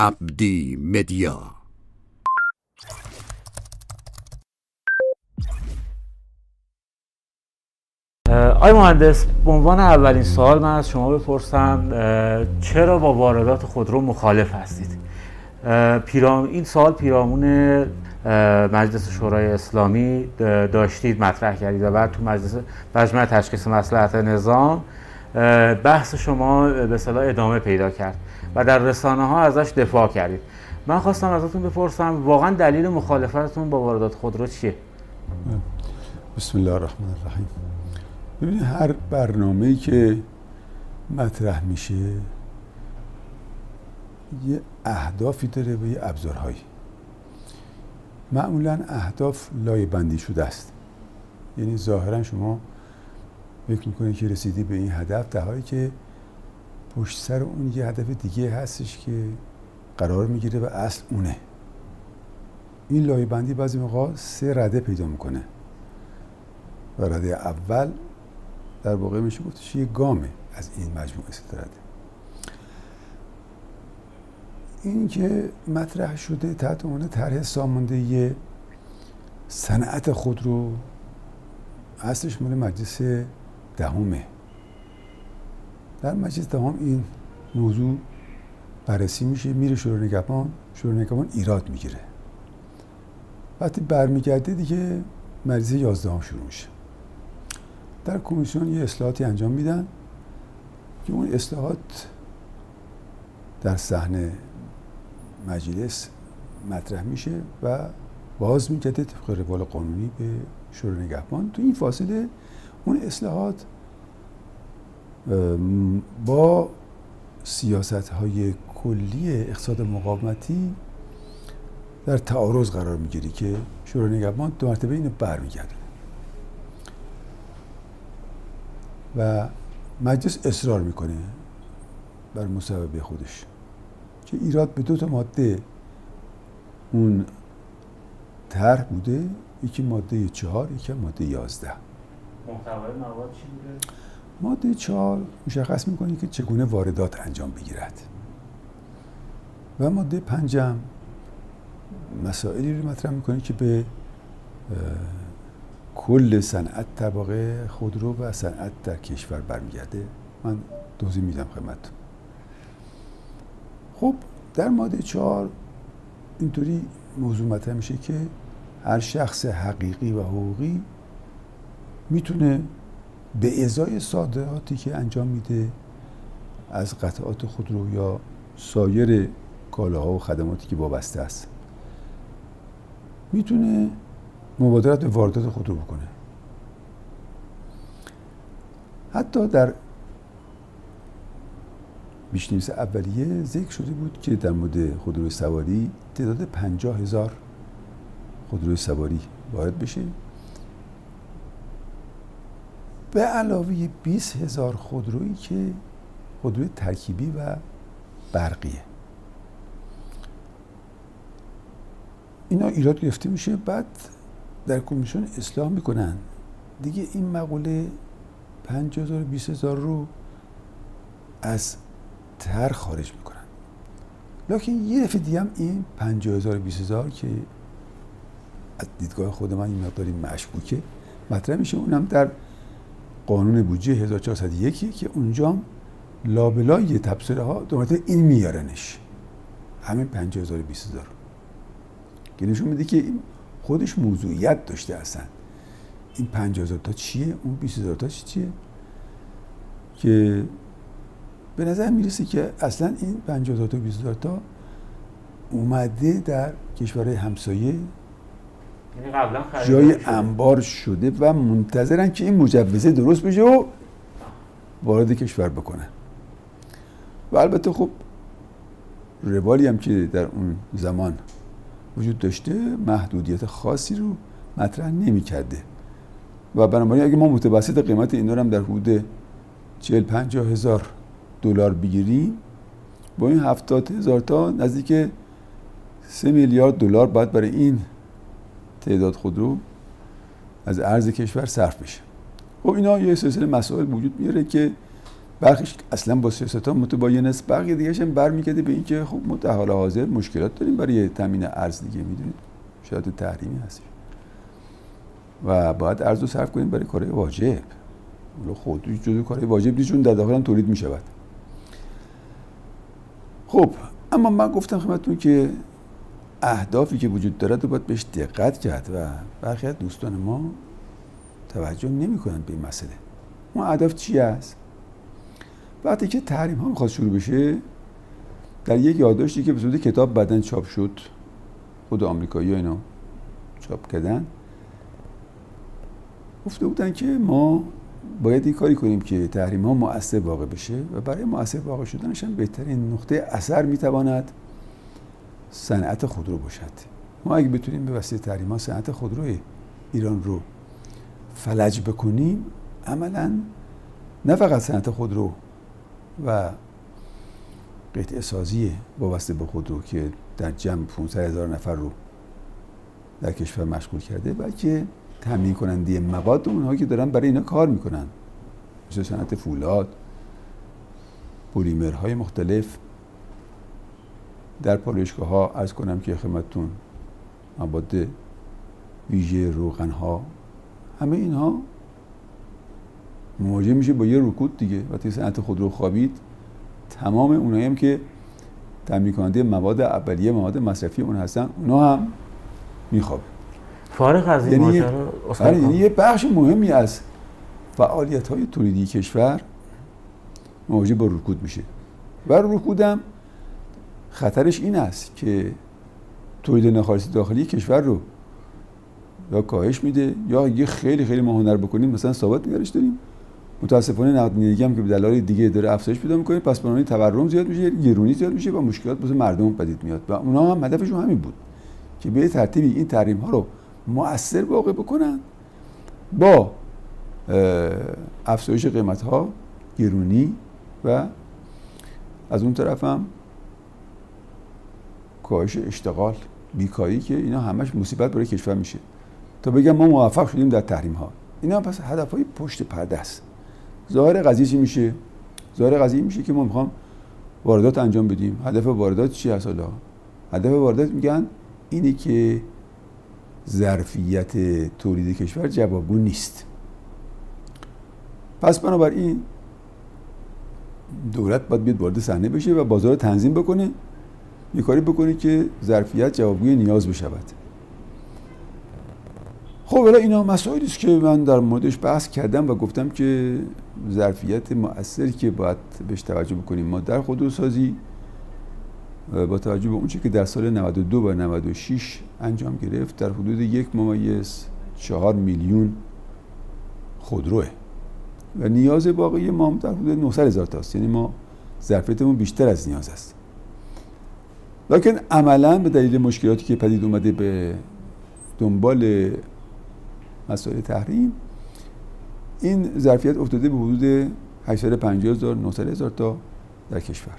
عبدی مدیا. آی مهندس به عنوان اولین سوال من از شما بپرسم چرا با واردات خودرو مخالف هستید؟ پیرام این سال پیرامون مجلس شورای اسلامی داشتید مطرح کردید و بعد تو مجلس مجمع تشخیص مسلحت نظام بحث شما به صلاح ادامه پیدا کرد. و در رسانه ها ازش دفاع کردید. من خواستم ازتون بپرسم واقعا دلیل مخالفتتون با واردات خودرو چیه؟ بسم الله الرحمن الرحیم. ببینید هر برنامه‌ای که مطرح میشه یه اهدافی داره و یه ابزارهایی. معمولا اهداف لایه بندی شده است. یعنی ظاهرا شما فکر می‌کنید که رسیدی به این هدف در حالی که پشت سر اون یه هدف دیگه هستش که قرار می‌گیره و اصل اونه. این لایه بندی بعضی موقع سه رده پیدا می‌کنه. و رده اول در واقع میشه گفتش یه گامه از این مجموعه سه رده. این که مطرح شده تحت عنوان طرح ساماندهی صنعت خود رو اصلش مال مجلس دهمه. در مجلس دهم این موضوع بررسی میشه. میره شورای نگهبان شورای نگهبان ایراد می‌گیره. وقتی برمیگرده دیگه مجلس یازدهم شروع میشه. در کمیسیون یه اصلاحاتی انجام میدن که اون اصلاحات در صحنه مجلس مطرح میشه و باز میگرده طبق روال قانونی به شورای نگهبان. تو این فاصله اون اصلاحات با سیاست های کلی اقتصاد مقاومتی در تعارض قرار می‌گیری که شورای نگهبان دو مرتبه اینو برمیگرده و مجلس اصرار می‌کنه بر مصوبه خودش که ایراد به دو تا ماده اون طرح بوده یکی ماده چهار یکی ماده یازده محتوای مواد چی بوده؟ ماده چهار مشخص می‌کنه که چگونه واردات انجام بگیرد. و ماده پنجم مسائلی رو مطرح می‌کنه که به کل صنعت واقع خودرو و صنعت در کشور برمیگرده. من توضیح میدم خدمتتون. خب در ماده چهار اینطوری موضوع مطرح میشه که هر شخص حقیقی و حقوقی می‌تونه به ازای صادراتی که انجام میده از قطعات خودرو یا سایر کالاها و خدماتی که وابسته است می‌تونه مبادرت به واردات خودرو بکنه. حتی در بیشنویس اولیه ذکر شده بود که در مورد خودروی سواری تعداد پنجاه هزار خودروی سواری وارد بشه. به علاوه 20 هزار خودرویی که خودروی ترکیبی و برقیه. اینا ایراد گرفته میشه بعد در کمیسیون اصلاح می‌کنن. دیگه این مقوله 5000 20 هزار رو از تر خارج می‌کنن. لکن یه دفعه دیگه هم این 50000 20000 که از دیدگاه خود من این مقداری مشکوکه مطرح میشه. اونم در قانون بودجه 1401 که اونجا لابلای تبصره ها دومت این میارنش. همین 50000 20000 که نشون میده که خودش موضوعیت داشته اصلا. این 50000 تا چیه؟ اون 20000 تا چیه؟ که به نظر می‌رسه که اصلا این 50 تا 20 تا اومده در کشورهای همسایه یعنی قبلا جای انبار شده و منتظرن که این مجوزه درست بشه و وارد کشور بکنن. و البته خب روالی هم که در اون زمان وجود داشته محدودیت خاصی رو مطرح نمی کرده و بنابراین اگه ما متوسط قیمت این هم در حدود 40 50 هزار دلار بگیریم با این هفتاد هزار تا نزدیک سه میلیارد دلار باید برای این تعداد خودرو از ارز کشور صرف بشه. خب اینا یه سلسله مسائل وجود میاره که برخیش اصلا با سیاست ها متباین است. برخی دیگه هم برمیگرده به اینکه خب ما در حال حاضر مشکلات داریم. برای تامین ارز دیگه می‌دونید شاید تحریمی هست و باید ارز رو صرف کنیم برای کارهای واجب. خود جزو کارهای واجب نیست چون در داخل تولید می‌شود. خب اما من گفتم خدمتتون که اهدافی که وجود دارد رو باید بهش دقت کرد و برخی از دوستان ما توجه نمی‌کنن به این مسئله. اون اهداف چی است؟ وقتی که تحریم ها می‌خواد شروع بشه در یک یادداشتی که به صورت کتاب بدن چاپ شد خود آمریکایی اینا چاپ کردن گفته بودن که ما باید این کاری کنیم که تحریم ها مؤثر واقع بشه و برای مؤثر واقع شدنش هم بهترین نقطه اثر می‌تواند صنعت خودرو باشد. ما اگه بتونیم به وسیله تحریم ها صنعت خودرو ایران رو فلج بکنیم عملا نه فقط صنعت خودرو و قطع سازی وابسته به خودرو که در جمع 500 هزار نفر رو در کشور مشغول کرده بلکه تامین کننده مواد اونها که دارن برای اینا کار می‌کنن. مثل صنعت فولاد پلیمرهای مختلف. در پالایشگاه ها از کنم که خدمتتون مواد ویژه روغن ها همه اینها مواجه میشه با یه رکود دیگه وقتی صنعت خودرو خوابید. تمام اونایی هم که تامین کننده مواد اولیه مواد مصرفی اون هستن اونا هم میخوابه. فارغ از این یعنی, ماجرا یعنی یه بخش مهمی از فعالیت های تولیدی کشور مواجه با رکود میشه. و رکودم خطرش این است که تولید ناخالصی داخلی کشور رو یا کاهش میده یا یه خیلی خیلی ما هنر بکنیم مثلا ثابت نگرش داریم. متاسفانه نقدینگی هم که به دلایل دیگه داره افزایش پیدا می‌کنه پس بنابراین تورم زیاد میشه گرونی زیاد میشه و مشکلات واسه مردم پدید میاد. و اونا هم هدفشون همین بود که به ترتیبی این تحریم ها رو مؤثر واقع بکنن با افزایش قیمت ها گرونی و از اون طرف هم کاهش اشتغال بیکاری که اینا همش مصیبت برای کشور میشه. تا بگم ما موفق شدیم در تحریم ها اینا پس هدف های پشت پرده است. ظاهر قضیه چی میشه؟ ظاهر قضیه میشه که ما می‌خوام واردات انجام بدیم. هدف واردات چی هست حالا؟ هدف واردات میگن اینی که ظرفیت تولید کشور جوابگو نیست. پس بنابراین دولت باید بیاد وارد صحنه بشه و بازار تنظیم بکنه. یه کاری بکنه که ظرفیت جوابگوی نیاز بشود. خب حالا اینا مسائلی است که من در موردش بحث کردم و گفتم که ظرفیت مؤثری که باید بهش توجه بکنیم. ما در خودروسازی با توجه به اونچه که در سال 92 و 96 انجام گرفت در حدود یک ممیز چهار میلیون خودروه. و نیاز باقی ما در حدود 900 هزار تاست. یعنی ما ظرفیتمون بیشتر از نیاز است. لکن عملا به دلیل مشکلاتی که پدید اومده به دنبال مسائل تحریم این ظرفیت افتاده به حدود 850 هزار 900 هزار تا در کشور.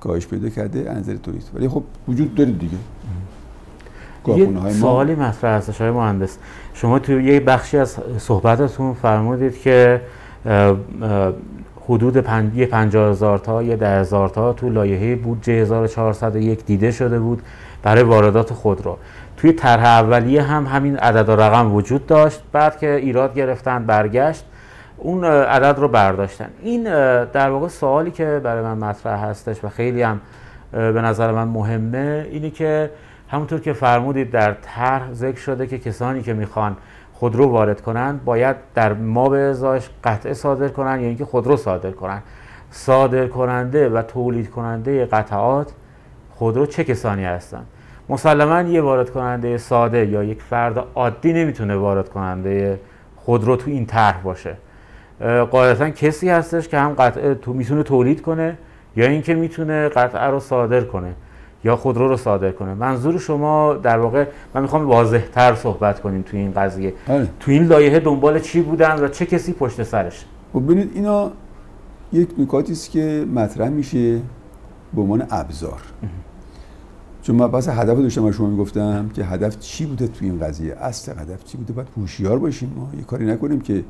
کاهش پیدا کرده انظر تولید ولی خب وجود داره دیگه. یه سوالی مطرح هستش های مهندس. شما تو یه بخشی از صحبتتون فرمودید که حدود پنج... یه پنجاه هزار تا یه ده هزار تا تو لایحه بودجه 1401 دیده شده بود برای واردات خودرو توی طرح اولیه هم همین عدد و رقم وجود داشت. بعد که ایراد گرفتن برگشت اون عدد رو برداشتن. این در واقع سوالی که برای من مطرح هستش و خیلی هم به نظر من مهمه اینه که همونطور که فرمودید در طرح ذکر شده که کسانی که می‌خوان خودرو وارد کنن باید در ما به ازاش قطعه صادر کنن یا اینکه خودرو صادر کنن صادر کننده و تولید کننده قطعات خودرو چه کسانی هستند؟ مسلما یه وارد کننده ساده یا یک فرد عادی نمی‌تونه وارد کننده خودرو تو این طرح باشه. قاعدتا کسی هستش که هم قطعه تو می‌تونه تولید کنه یا اینکه می‌تونه قطعه رو صادر کنه. یا خودرو رو صادر کنه. منظور شما در واقع من می‌خوام واضح تر صحبت کنیم تو این قضیه. آره. تو این لایحه دنبال چی بودن و چه کسی پشت سرش؟ خب ببینید اینا یک نکاتی است که مطرح میشه به عنوان ابزار. چون من بس هدف داشتم شما می‌گفتم که هدف چی بوده تو این قضیه؟ اصل هدف چی بوده؟ باید هوشیار باشیم. ما یه کاری نکنیم که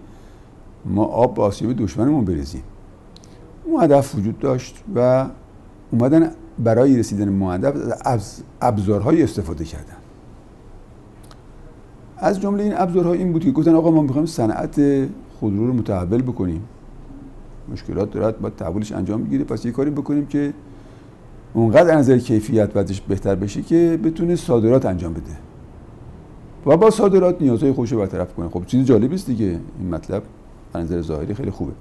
ما آب به آسیاب دشمنمون بریزیم. اون هدف وجود داشت و اومدن برای رسیدن به از ابزارهای استفاده کردن. از جمله این ابزارها این بود که گفتن آقا ما می‌خوایم صنعت خودرو رو متحول بکنیم. مشکلات دارد باید تحولش انجام بگیره. پس یه کاری بکنیم که اونقدر نظر کیفیت بعدش بهتر بشه که بتونه صادرات انجام بده. و با صادرات نیازهای خودش رو برطرف کنه. خب چیز جالبی است دیگه این مطلب. نظر ظاهری خیلی خوبه.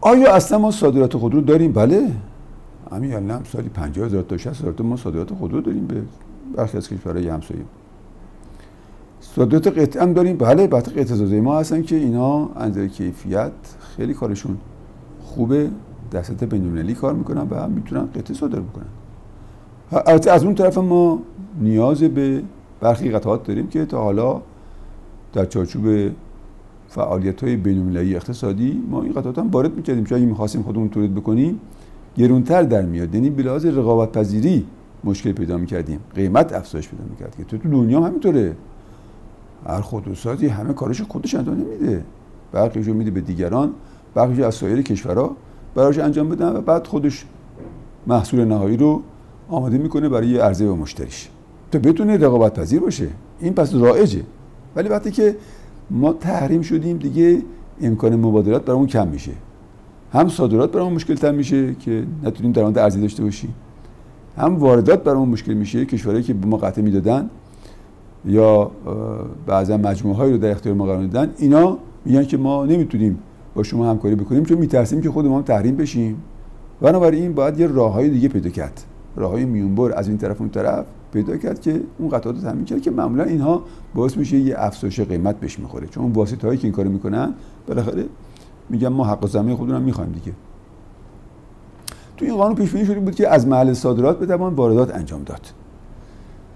آیا اصلا ما صادرات خودرو داریم؟ بله. همین الان سالی 50 هزار تا 60 هزار تا ما صادرات خودرو داریم به برخی از کشورهای همسایه. صادرات قطعه هم داریم؟ بله بعد قطعه ما هستن که اینا از کیفیت خیلی کارشون خوبه در سطح بین‌المللی کار می‌کنن و می‌تونن قطعه صادر بکنن. البته از اون طرف ما نیاز به برخی قطعات داریم که تا حالا در چارچوب فعالیت های بین‌المللی اقتصادی ما این قطعات هم وارد می‌کردیم. چون اگه می‌خواستیم خودمون تولید بکنیم گرونتر در میاد. یعنی به لحاظ رقابت پذیری مشکل پیدا می‌کردیم. قیمت افزایش پیدا می‌کرد. که تو تو دنیا هم همینطوره. هر خودروسازی همه کارش خودش انجام نمیده. برخیشو میده به دیگران برخیشو از سایر کشورها براش انجام بدن و بعد خودش محصول نهایی رو آماده می‌کنه برای عرضه به مشتریش. تو بتونه رقابت پذیر باشه. این پس رایجه. ولی وقتی که ما تحریم شدیم دیگه امکان مبادلات برامون کم میشه. هم صادرات برامون مشکل تر میشه که نتونیم درآمد ارزی داشته باشیم. هم واردات برامون مشکل میشه کشورهایی که به ما قطعه می‌دادن یا بعضا مجموعه هایی رو در اختیار ما قرار دادن اینا میگن که ما نمی‌تونیم با شما همکاری بکنیم چون میترسیم که خود ما تحریم بشیم. بنابراین باید یه راههای دیگه پیدا کرد. راههای میونبر از این طرف اون طرف. پیدا کرد که اون قطعات رو تامین کرد که معمولا اینها باعث میشه یه افزایش قیمت بهش می‌خوره. چون اون واسطه هایی که این کارو می‌کنن بالاخره میگن ما حق زمین خودمون هم می‌خوایم دیگه. تو این قانون پیش بینی شده بود که از محل صادرات بتوان واردات انجام داد.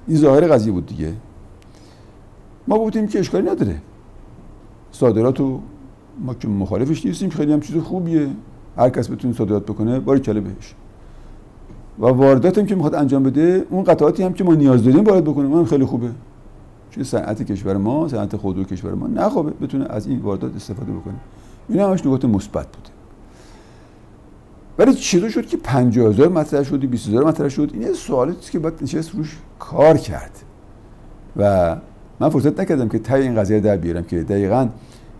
این ظاهر قضیه بود دیگه. ما گفتیم که اشکالی نداره. صادرات رو ما که مخالفش نیستیم خیلی هم چیز خوبیه. هر کس بتونه صادرات بکنه باری کله بهش. و واردات هم که می‌خواد انجام بده اون قطعاتی هم که ما نیاز داریم وارد بکنه اون خیلی خوبه. چون صنعت کشور ما صنعت خودرو کشور ما نخوابه بتونه از این واردات استفاده بکنه. این همش نکات مثبت بوده. ولی چطور شد که 50000 مطرح شد 20000 مطرح شد. این سوالی که باید نشست روش کار کرد. و من فرصت نکردم که تای این قضیه در بیارم که دقیقا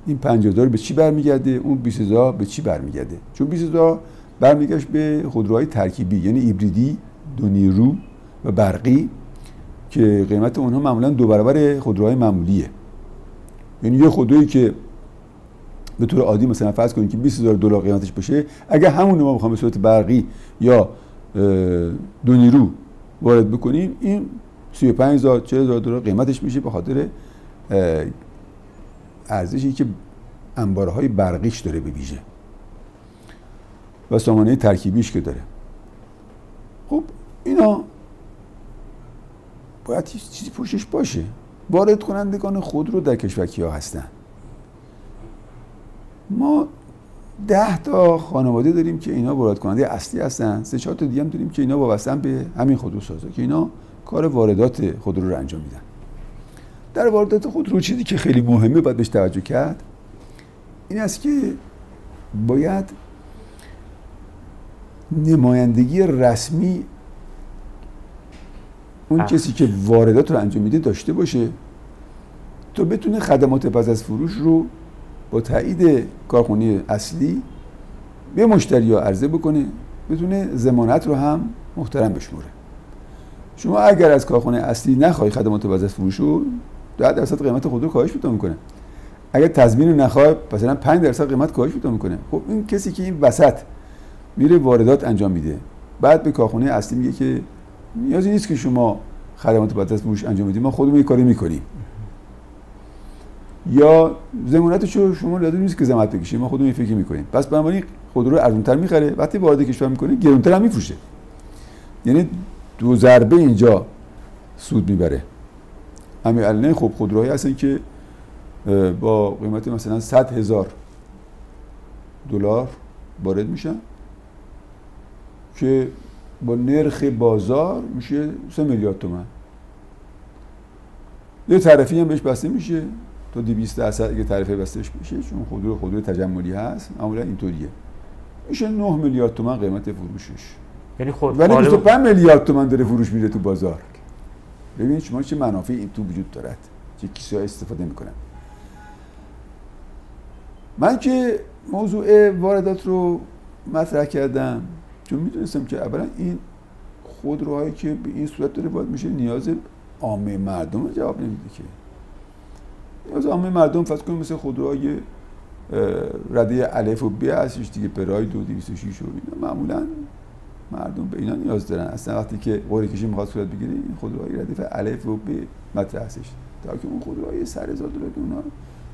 این 50000 به چی برمیگرده اون 20000 به چی برمیگرده. چون 20000 برمیگشت به خودروهای ترکیبی یعنی ایبریدی دو نیرو و برقی که قیمت اونها معمولا دو برابر خودروهای معمولیه. یعنی یه خودرویی که به طور عادی مثلا فرض کنید که 20000 دلار قیمتش بشه اگر همون ما بخوام به صورت برقی یا دو نیرو وارد بکنیم این 35000 40000 دلار قیمتش میشه به خاطر ارزشی که انبارهای برقیش داره به ویژه. و سامانه ترکیبیش که داره. خب اینا باید چیزی پوشش باشه. وارد کنندگان خود رو در کشور کیا هستن. ما ده تا خانواده داریم که اینا وارد کننده اصلی هستن. سه چهار تا دیگه هم داریم که اینا وابستن به همین خودرو سازا که اینا کار واردات خودرو رو انجام میدن. در واردات خودرو چیزی که خیلی مهمه باید بهش توجه کرد این است که باید نمایندگی رسمی اون کسی که واردات رو انجام میده داشته باشه. تا بتونه خدمات پس از فروش رو با تایید کارخونه اصلی به مشتری ها عرضه بکنه بتونه زمانت رو هم محترم بشموره. شما اگر از کارخونه اصلی نخواهی خدمات بعد از فروش رو 10 درصد قیمت خود رو کاهش پیدا می‌کنه. اگر تضمین رو نخواه مثلا 5 درصد قیمت کاهش پیدا می‌کنه. خب این کسی که این وسط میره واردات انجام میده. بعد به کارخونه اصلی میگه که نیازی نیست که شما خدمات بعد از فروش انجام بدید ما خودمون این کاری می‌کنیم. یا زمانتش شما لازم نیست که زحمت بکشید ما خودمون فکر می‌کنیم. پس بنابراین خودرو ارزونتر می‌خره. وقتی وارد کشور می‌کنه گرونتر هم میفروشه. یعنی دو ضربه اینجا سود می‌بره. همین الان خب خودروهایی هستن که با قیمت مثلا 100 هزار دلار وارد میشن. که با نرخ بازار میشه 3 میلیارد تومن. یه طرفی هم بهش بسته میشه تا 200 درصد اگه تعرفه بستش بشه چون خودرو خودرو تجملی هست معمولا اینطوریه. میشه 9 میلیارد تومن قیمت فروشش. یعنی خود ولی قالب- 25 میلیارد تومن داره فروش میره تو بازار. ببینید شما چه منافعی این تو وجود دارد چه کیسه استفاده می‌کنن. من که موضوع واردات رو مطرح کردم. چون می‌دونستم که اولا این خودروهایی که به این صورت داره باید میشه نیاز عامه مردم رو جواب نمیده که. نیاز عامه مردم فرض کنیم مثل خودروهای رده الف و ب هستش دیگه پراید و 206 و اینا. معمولا مردم به اینا نیاز دارن. اصلا وقتی که قرعه کشی می‌خواد صورت بگیره این خودروهای ردیف الف و ب مطرح هستش. تا که اون خودروهای سر هزار دلار اونا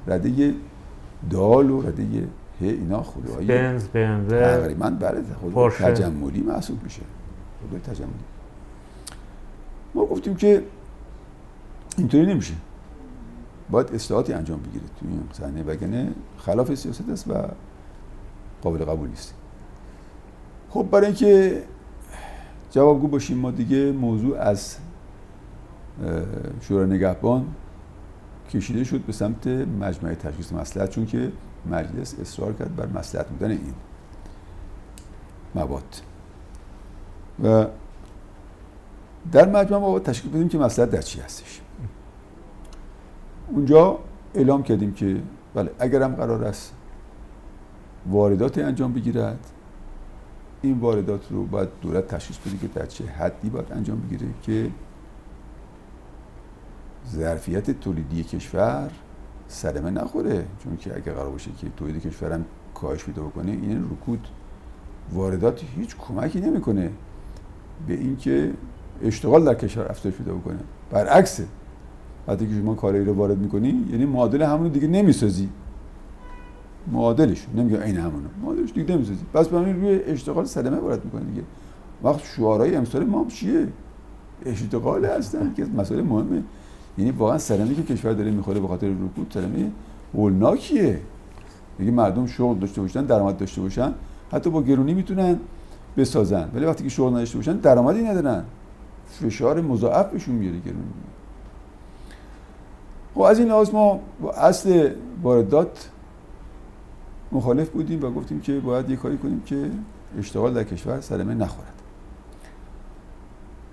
رده دال و رده ه اینا خودروهای بنز BMW تقریبا بله خودرو پورشه. تجملی محسوب میشه. خودرو تجملی. ما گفتیم که اینطوری نمیشه. باید اصلاحاتی انجام بگیره توی این صحنه وگرنه خلاف سیاست است و قابل قبول نیست. خب برای اینکه جوابگو باشیم ما دیگه موضوع از شورای نگهبان کشیده شد به سمت مجمع تشخیص مصلحت چون که مجلس اصرار کرد بر مصلحت بودن این مواد. و در مجمع ما تشکیل بدیم که مصلحت در چی هستش. اونجا اعلام کردیم که بله اگرم قرار است واردات انجام بگیرد این واردات رو باید دولت تشخیص بده که در چه حدی باید انجام بگیره که ظرفیت تولیدی کشور صدمه نخوره. چون که اگه قرار باشه که تولید کشورم کاهش پیدا بکنه این رکود واردات هیچ کمکی نمی‌کنه به اینکه اشتغال در کشور افزایش پیدا بکنه. برعکسه وقتی که شما کالایی رو وارد می‌کنی یعنی معادل همونو دیگه نمی‌سازی. معادلش نمیگه عین همونو معادلش دیگه نمی‌سازی. پس بنابراین روی اشتغال صدمه وارد می‌کنه دیگه. وقت شعارهای امسال ما چیه؟ اشتغال هستن که مسئله مهمه. یعنی واقعا صدمه که کشور داره می‌خوره به خاطر رکود صدمه هولناکیه. دیگه مردم شغل داشته باشن درآمد داشته باشن حتی با گرونی می‌تونن بسازن. ولی وقتی که شغل نداشته باشن درآمدی ندارن. فشار مضاعف بهشون میاره گرونی. خب از این لحاظ ما با اصل واردات مخالف بودیم و گفتیم که باید یه کاری کنیم که اشتغال در کشور صدمه نخورد.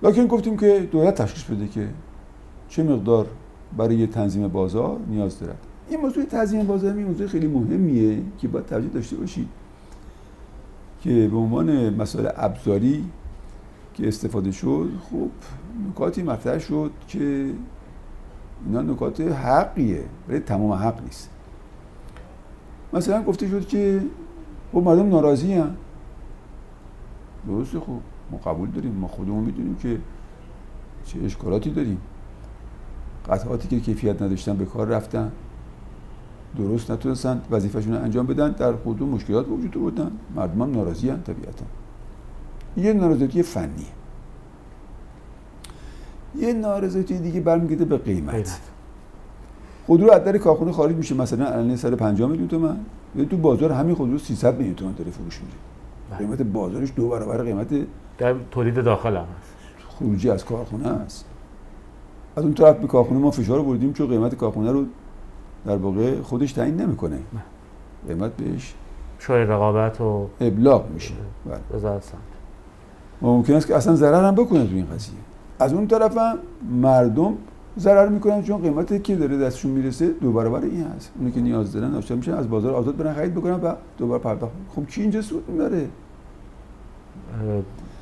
لکن گفتیم که دولت تشخیص بده که چه مقدار برای تنظیم بازار نیاز دارد؟ این موضوع تنظیم بازار این موضوع خیلی مهمیه که باید توجه داشته باشید که به عنوان مسائل ابزاری که استفاده شد خب نکاتی مطرح شد که اینا نکات حقیه ولی تمام حق نیست. مثلا گفته شد که خب مردم ناراضی هم درسته خب ما قبول داریم. ما خودمون می‌دونیم که چه اشکالاتی داریم. قطعاتی که کیفیت نداشتن به کار رفتن. درست نتونستن وظیفهشون رو انجام بدن در خود مشکلات وجود بودن مردم هم ناراضی هم طبیعتا. یه نارضایتی فنیه. یه نارضایتی دیگه برمیگرده به قیمت. قیمت. خودرو از در کارخونه خارج میشه مثلا الان 150 میلیون تومن ولی تو بازار همین خودرو 300 میلیون تومن داره فروش میره بله. قیمت بازارش دو برابر قیمت در تولید داخل هم هست. خروجی از کارخونه است از اون طرف به کارخونه ما فشار بردیم چون قیمت کارخونه رو در واقع خودش تعیین نمی‌کنه. قیمت بهش شاید رقابت و ابلاغ میشه. بله. ممکن است که اصلا ضرر هم بکنه تو این قضیه. از اون طرف هم مردم ضرر می‌کنن چون قیمتی که داره دستشون می‌رسه دو برابر این هست. اونی که نیاز دارن ناشتا میشن از بازار آزاد برن خرید بکنن و دوباره پرداخت خب کی اینجا سود می‌بره؟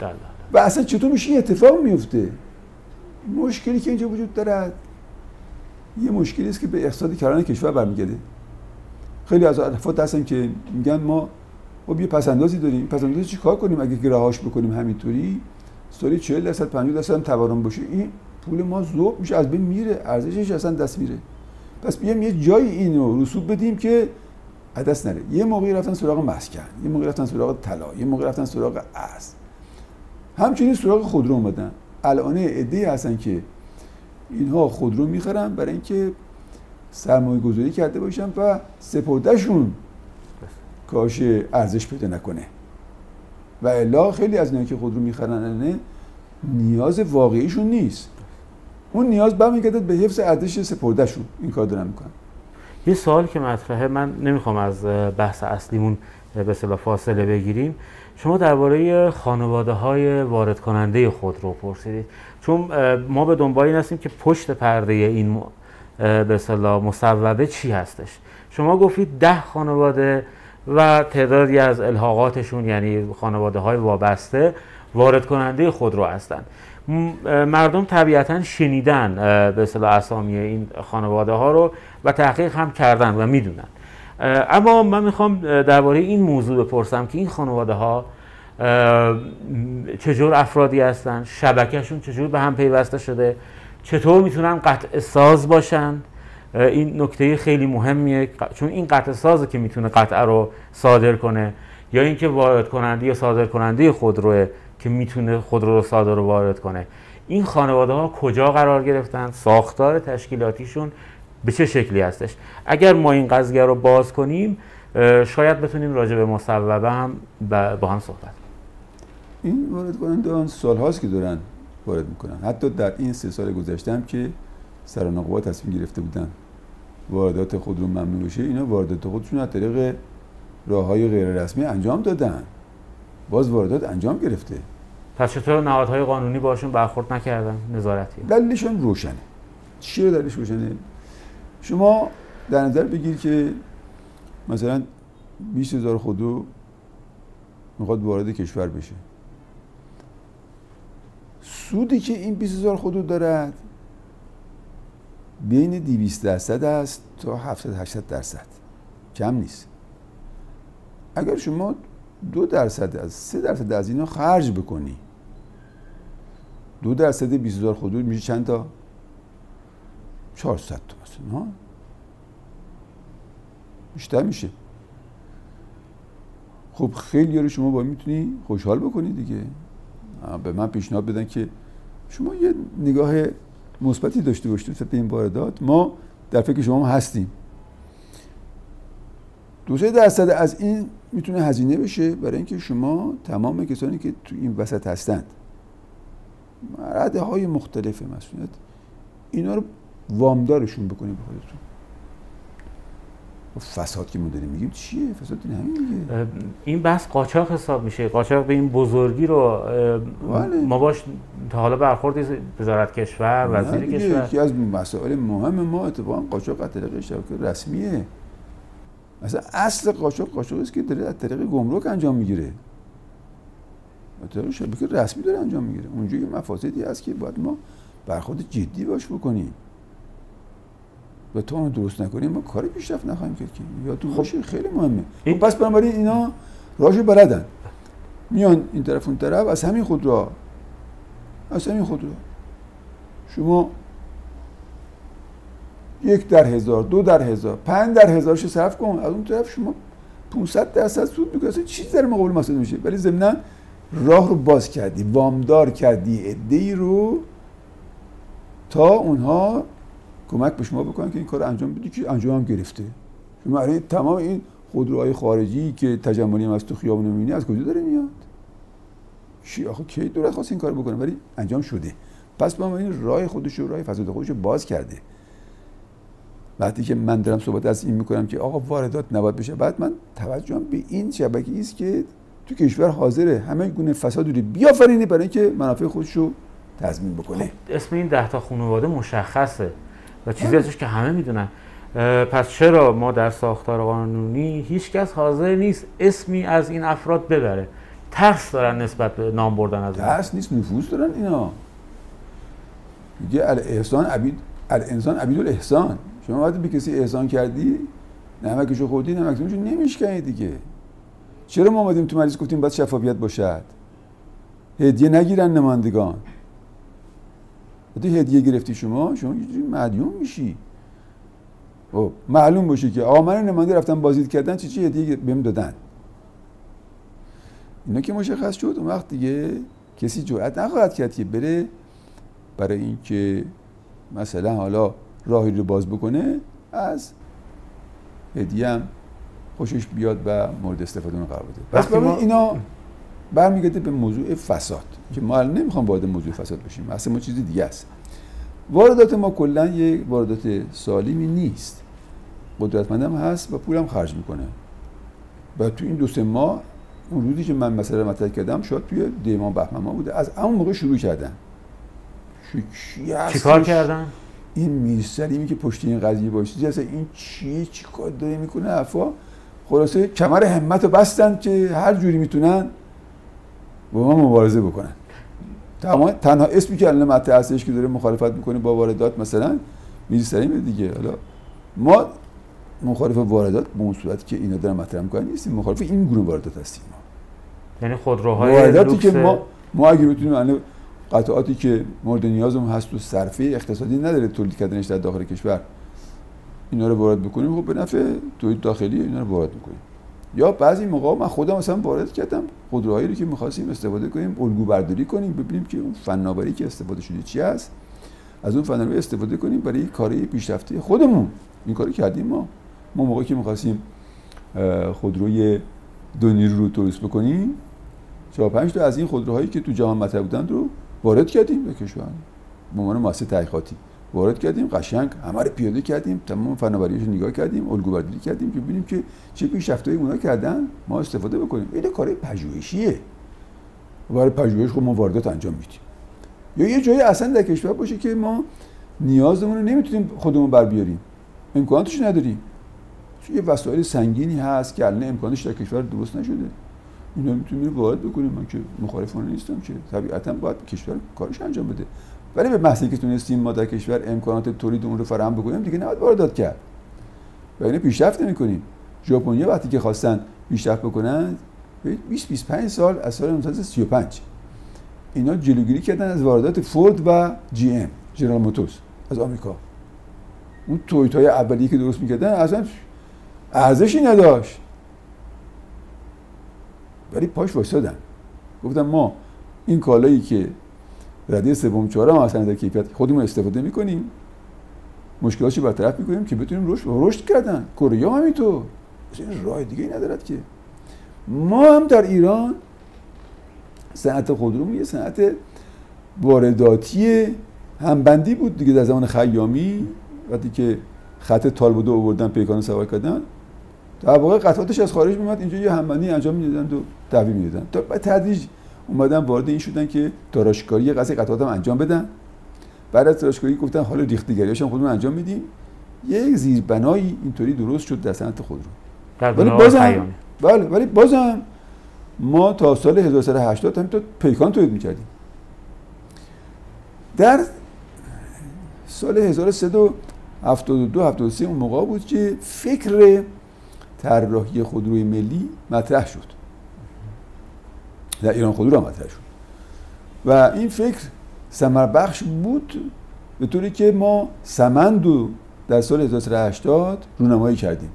دلال. و اصلا چطور میشه این اتفاق میفته مشکلی که اینجا وجود دارد یه مشکلی است که به اقتصاد کلان کشور برمیگرده. خیلی از افراد هستن که میگن ما خب یه پسندازی داریم. پسندازی چی کار کنیم؟ اگه که رهاش بکنیم همینطوری سالی 40 درصد 50 درصد تورم باشه. این پول ما ذوب میشه از بین میره ارزشش اصلا دست میره. پس بیام یه جایی اینو رسوب بدیم که دست نره. یه موقعی رفتن سراغ مسکن یه موقعی رفتن سراغ طلا یه موقعی رفتن سراغ ارز همچنین سراغ خودرو اومدن. الان عده هستن که اینها خودرو می‌خرن برای اینکه سرمایه گذاری کرده باشن و سپردهشون کاش ارزش پیدا نکنه. و الا خیلی از اینها که خودرو می‌خرن نیاز واقعیشون نیست. اون نیاز برمیگرده به حفظ ارزش سپردهشون. این کار دارن می‌کنن. یه سوال که مطرحه من نمی‌خوام از بحث اصلیمون به فاصله بگیریم. شما درباره خانواده های وارد کننده خود رو پرسیدید. چون ما به دنبال این هستیم که پشت پرده این به اصطلاح مصوبه چی هستش. شما گفتید ده خانواده و تعدادی از الحاقاتشون یعنی خانواده های وابسته وارد کننده خود رو هستند مردم طبیعتا شنیدن به اصطلاح اسامی این خانواده ها رو و تحقیق هم کردن و می‌دونن. اما من می‌خوام درباره این موضوع بپرسم که این خانواده ها چجور افرادی هستن؟ شبکهشون چجور به هم پیوسته شده؟ چطور می‌تونن قطع ساز باشن؟ این نکته خیلی مهمیه چون این قطع سازه که می‌تونه قطعه رو صادر کنه. یا اینکه وارد کننده یا صادر کننده خودروه که می‌تونه خودرو رو صادر و وارد کنه. این خانواده ها کجا قرار گرفتن؟ ساختار تشکیلاتیشون به چه شکلی هستش؟ اگر ما این قضیه رو باز کنیم شاید بتونیم راجع به مصوبه هم با هم صحبت این وارد کننده سال هاست که دارن وارد می‌کنن. حتی در این سه سال گذشته که سرانقوها تصمیم گرفته بودن واردات خود رو ممنوع بشه اینا واردات خودشون از طریق راه های غیر رسمی انجام دادن. باز واردات انجام گرفته. پس چطور نهادهای قانونی باشون برخورد نکردن؟ نظارتی. دلیلشون روشنه. چی دلیلش روشنه؟ شما در نظر بگیر که مثلا 20 هزار خودرو می‌خواد وارد کشور بشه. سودی که این 20 هزار خودرو دارد بین 200 درصد است تا 70 80 درصد. کم نیست. اگر شما دو درصد از سه درصد از اینا خرج بکنی دو درصد 20 هزار خودرو میشه چند تا؟ 400 تا مثلا بیشتر میشه. خب خیلی رو شما با می‌تونی خوشحال بکنی دیگه. به من پیشنهاد بدن که شما یه نگاه مثبتی داشته باشید به این واردات. ما در فکر شما هستیم. دو سه درصد از این می‌تونه هزینه بشه برای اینکه شما تمام کسانی که تو این وسط هستند. رده های مختلف مسئولیت اینا رو وامدارشون بکنید به خودتون. فساد که ما داریم میگیم چیه؟ فساد این همین دیگه. این بحث قاچاق حساب میشه. قاچاق به این بزرگی رو بله. ما باش تا حالا برخورد وزارت کشور وزیر کشور. یکی از مسائل مهم ما اتفاقا قاچاق از طریق شبکه رسمیه. مثلا اصل قاچاق قاچاق است که داره از طریق گمرک انجام می‌گیره. طریق شبکه رسمی داره انجام می‌گیره. اونجا یه مفاسدی هست که باید ما برخورد جدی باش بکنیم. و تو اون درست نکنیم ما کاری پیشرفت نخواهیم کرد که. تو خب. خیلی مهمه. این... خب پس بنابراین اینا راهش بلدن. میان این طرف اون طرف از همین خود را. از همین خود را. شما یک در هزار دو در هزار پنج در هزارش صرف کن. از اون طرف شما 500 درصد سود می‌کنی. اصلا چیز در مقابل مسئله میشه ولی ضمن راه رو باز کردی وامدار کردی عده رو تا اونها کمک به شما بکنن که این کار انجام بدی که انجام هم گرفته. شما تمام این خودروهای خارجی که تجملی هم از تو خیابون می‌بینی از کجا داره میاد؟ چی؟ آخه کی دولت خواست این کار بکنه؟ ولی انجام شده. پس با این راه خودش رو راه فساد خودش رو باز کرده. وقتی که من دارم صحبت از این می‌کنم که آقا واردات نباید بشه بعد من توجهم به این شبکه است که تو کشور حاضره همه گونه فساد رو بیافرینه برای اینکه منافع خودش رو تضمین بکنه. خب اسم این ده تا خانواده مشخصه. و چیزی ازش که همه می‌دونن. پس چرا ما در ساختار قانونی هیچکس حاضر نیست اسمی از این افراد ببره؟ ترس دارن نسبت به نام بردن از ترس نیست نفوذ دارن اینا. میگه الاحسان عبید الانسان عبید الاحسان شما وقتی به کسی احسان کردی نمکشو خوردی نمکشو نمیشکنی دیگه. چرا ما اومدیم تو مجلس گفتیم باید شفافیت باشد؟ هدیه نگیرن نمایندگان. وقتی هدیه گرفتی شما شما یه مدیون میشی. خب معلوم باشه که آقا من نماینده رفتن بازدید کردن چی چی هدیه بهم دادن. اینا که مشخص شد اون وقت دیگه کسی جرأت نخواهد کرد که بره برای اینکه مثلا حالا راهی رو باز بکنه از هدیه هم خوشش بیاد و مورد استفاده قرار بده. ما... اینا برمیگرده به موضوع فساد که ما الان نمی‌خوام وارد موضوع فساد بشیم اصلا ما چیز دیگه است. واردات ما کلا یه واردات سالمی نیست. قدرتمندم هست و پولم خرج می‌کنه. و تو این دو سه ماه اون روزی که من مثلا مطرح کردم شاید توی دیمان بهمن ما بوده. از اون موقع شروع کردن. چیکار کردن؟ این میرسلیمی که پشت این قضیه باشید اصلا این چیه چی کار داره می‌کنه افا خلاصه کمر همت رو بستن که هر جوری می‌تونن با ما مبارزه بکنن. تنها اسمی که الان مطرح هستش که داره مخالفت می‌کنه با واردات مثلا میرسلیم دیگه. حالا ما مخالف واردات به اون صورتی که اینا دارن مطرح می‌کنن نیستیم. مخالف این گونه واردات هستیم ما. یعنی خودروهای وارداتی که ما ما اگه بتونیم الان قطعاتی که مورد نیازمون هست و صرفه اقتصادی نداره تولید کردنش در داخل کشور اینا رو وارد بکنیم خب به نفع تولید داخلی اینا رو وارد می‌کنیم یا بعضی موقع من خودم مثلا وارد کردم. خودروهایی رو که می‌خواستیم استفاده کنیم الگو برداری کنیم ببینیم که اون فناوری که استفاده شده چی است از اون فناوری استفاده کنیم برای کاری پیشرفته خودمون. این کاری کردیم ما. ما موقعی که می‌خواستیم خودروی دو نیرو رو بکنیم چهار پنج تا از این خودروهایی که تو جهان مطرح بودن رو وارد کردیم به کشور به عنوان مؤسسه تحقیقاتی. وارد کردیم قشنگ همه رو پیاده کردیم تمام فناوریش نگاه کردیم الگو برداری کردیم که ببینیم که چه پیشرفتایی اونا کردن. ما استفاده بکنیم. این کار پژوهشیه. برای پژوهش خب ما واردات انجام میدیم. یا یه جایی اصلا در کشور باشه که ما نیازمون رو نمی‌تونیم خودمون بر بیاریم. امکاناتش نداریم. یه وسایل سنگینی هست که الان امکانش در کشور درست نشده. اینا می‌تونیم وارد بکنیم. من که مخالف نیستم که. طبیعتا باید کشور کارش انجام بده. ولی به محضی که تونستیم ما در کشور امکانات تولید اون رو فراهم بکنیم دیگه نباید واردات کرد. و اینو پیشرفت نمی‌کنیم. ژاپنیا وقتی که خواستن پیشرفت بکنن 20 25 سال از سال 1935 اینا جلوگیری کردن از واردات فورد و جی ام جنرال موتورز از آمریکا. اون تویوتای اولیه که درست می‌کردن اصلا ارزشی نداشت. ولی پاش وایسادن. گفتم ما این کالایی که رده سوم چهارم اصلا در کیفیت خودمون استفاده می‌کنیم. مشکلاتش برطرف می‌کنیم که بتونیم رشد رشد کردن. کره هم این راه دیگه ای ندارد که. ما هم در ایران صنعت خودرو یه صنعت وارداتی همبندی بود دیگه در زمان خیامی. وقتی که خط تالبودو آوردن پیکان سوار کردن. در واقع قطعاتش از خارج میمد اینجا یه همبندی انجام می‌دادن و تحویل می‌دادن تا تدریج اومدن وارد این شدن که تراشکاری قصد قطعات هم انجام بدن. بعد از تراشکاری گفتن حالا ریختگیریاش هم خودمون انجام میدیم. یک زیربنایی اینطوری درست شد در صنعت خودرو ولی بازم بله ولی بازم ما تا سال 1380 هم تا پیکان تولید می‌کردیم. در سال 1372 73 اون موقع بود که فکر طراحی خودروی ملی مطرح شد. در ایران خودرو مطرح شد. و این فکر سمر بخش بود به طوری که ما سمند رو در سال 1980 رونمایی کردیم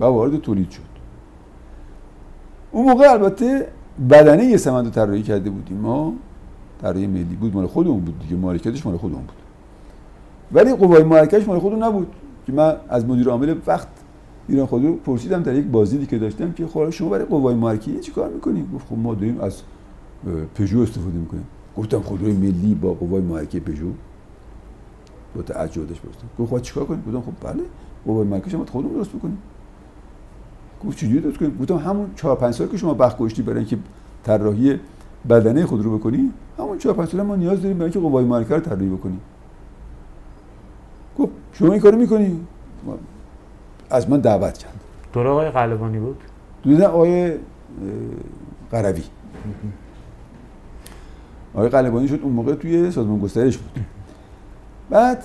و وارد تولید شد. اون موقع البته بدنه سمند رو طراحی کرده بودیم ما. طراحی ملی بود مال خودمون بود دیگه. مالکیتش مال خودمون بود. ولی قوای مالکش مال خودمون نبود که من از مدیر عامل وقت ایران خودرو پرسیدم در یک بازدیدی که داشتم که خب شما برای قوای مارکی چی کار می‌کنید گفت خب ما داریم از پژو استفاده می‌کنیم. گفتم خودروی ملی با قوای مارکی پژو؟ با تعجب داشت پرسیدم. گفت خب چیکار کنیم؟ گفتم خب بله قوای مارکی شما خودمون درست بکنیم گفت چجوری درست کنیم؟ گفتم همون 4 5 سال که شما وقت گذاشتی برای اینکه طراحی بدنه خودرو بکنی همون 4 5 سال ما نیاز داریم برای اینکه قوای مارکی رو طراحی بکنیم. گفت شما این کارو می‌کنی؟ از من دعوت کرد. دوره آقای قلبانی بود؟ دوره آقای قروی. آقای قلبانی شد اون موقع توی سازمان گسترش بود. بعد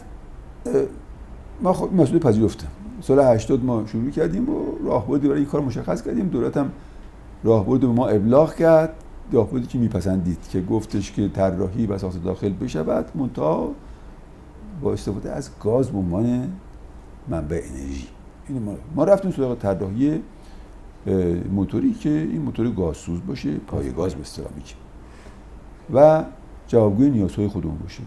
ما خب مسئول پذیرفتم. سال 80 ما شروع کردیم و راهبردی برای این کار مشخص کردیم. دولت هم راهبرد به ما ابلاغ کرد. راهبردی که میپسندید که گفتش که طراحی و ساخت داخل بشود منتها با استفاده از گاز به عنوان منبع انرژی. این ما, ما رفتیم سراغ طراحی موتوری که این موتور گازسوز باشه پای گاز به اصطلاح و جوابگوی نیازهای خودمون باشه.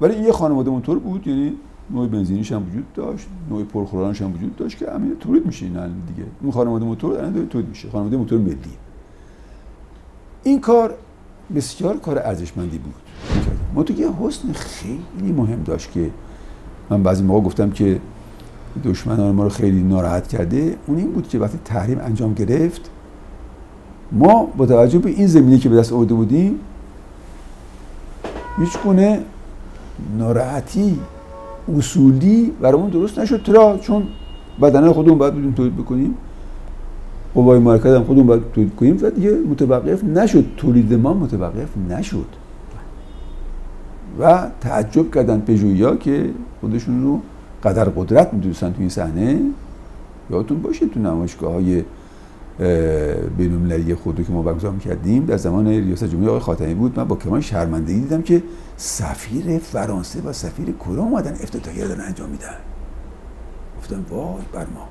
ولی این یه خانواده موتور بود یعنی نوع بنزینیش هم وجود داشت نوع پرخورانش هم وجود داشت که همین تولید میشه این دیگه. این خانواده موتور الان تولید میشه خانواده موتور ملی. این کار بسیار کار ارزشمندی بود. ما تو یه حسن خیلی مهم داشت که من بعضی موقع گفتم که دشمنان ما رو خیلی ناراحت کرده. اون این بود که وقتی تحریم انجام گرفت ما با توجه به این زمینه که به دست آورده بودیم هیچ گونه ناراحتی اصولی برامون درست نشد. چرا چون بدنه خودمون باید بودیم تولید بکنیم. قوای مرکز هم خودمون باید تولید کنیم. و دیگه متوقف نشد. تولید ما متوقف نشد. و تعجب کردن پژویا که خودشون رو قدر قدرت می‌دونستن تو این صحنه؟ یادتون باشه تو نمایشگاه های بین‌المللی خودو که ما برگزار می‌کردیم در زمان ریاست جمهوری آقای خاتمی بود. من با کمان شرمندگی دیدم که سفیر فرانسه و سفیر کره اومدن افتتاحیه دارن انجام میدن. گفتم وای بر ما.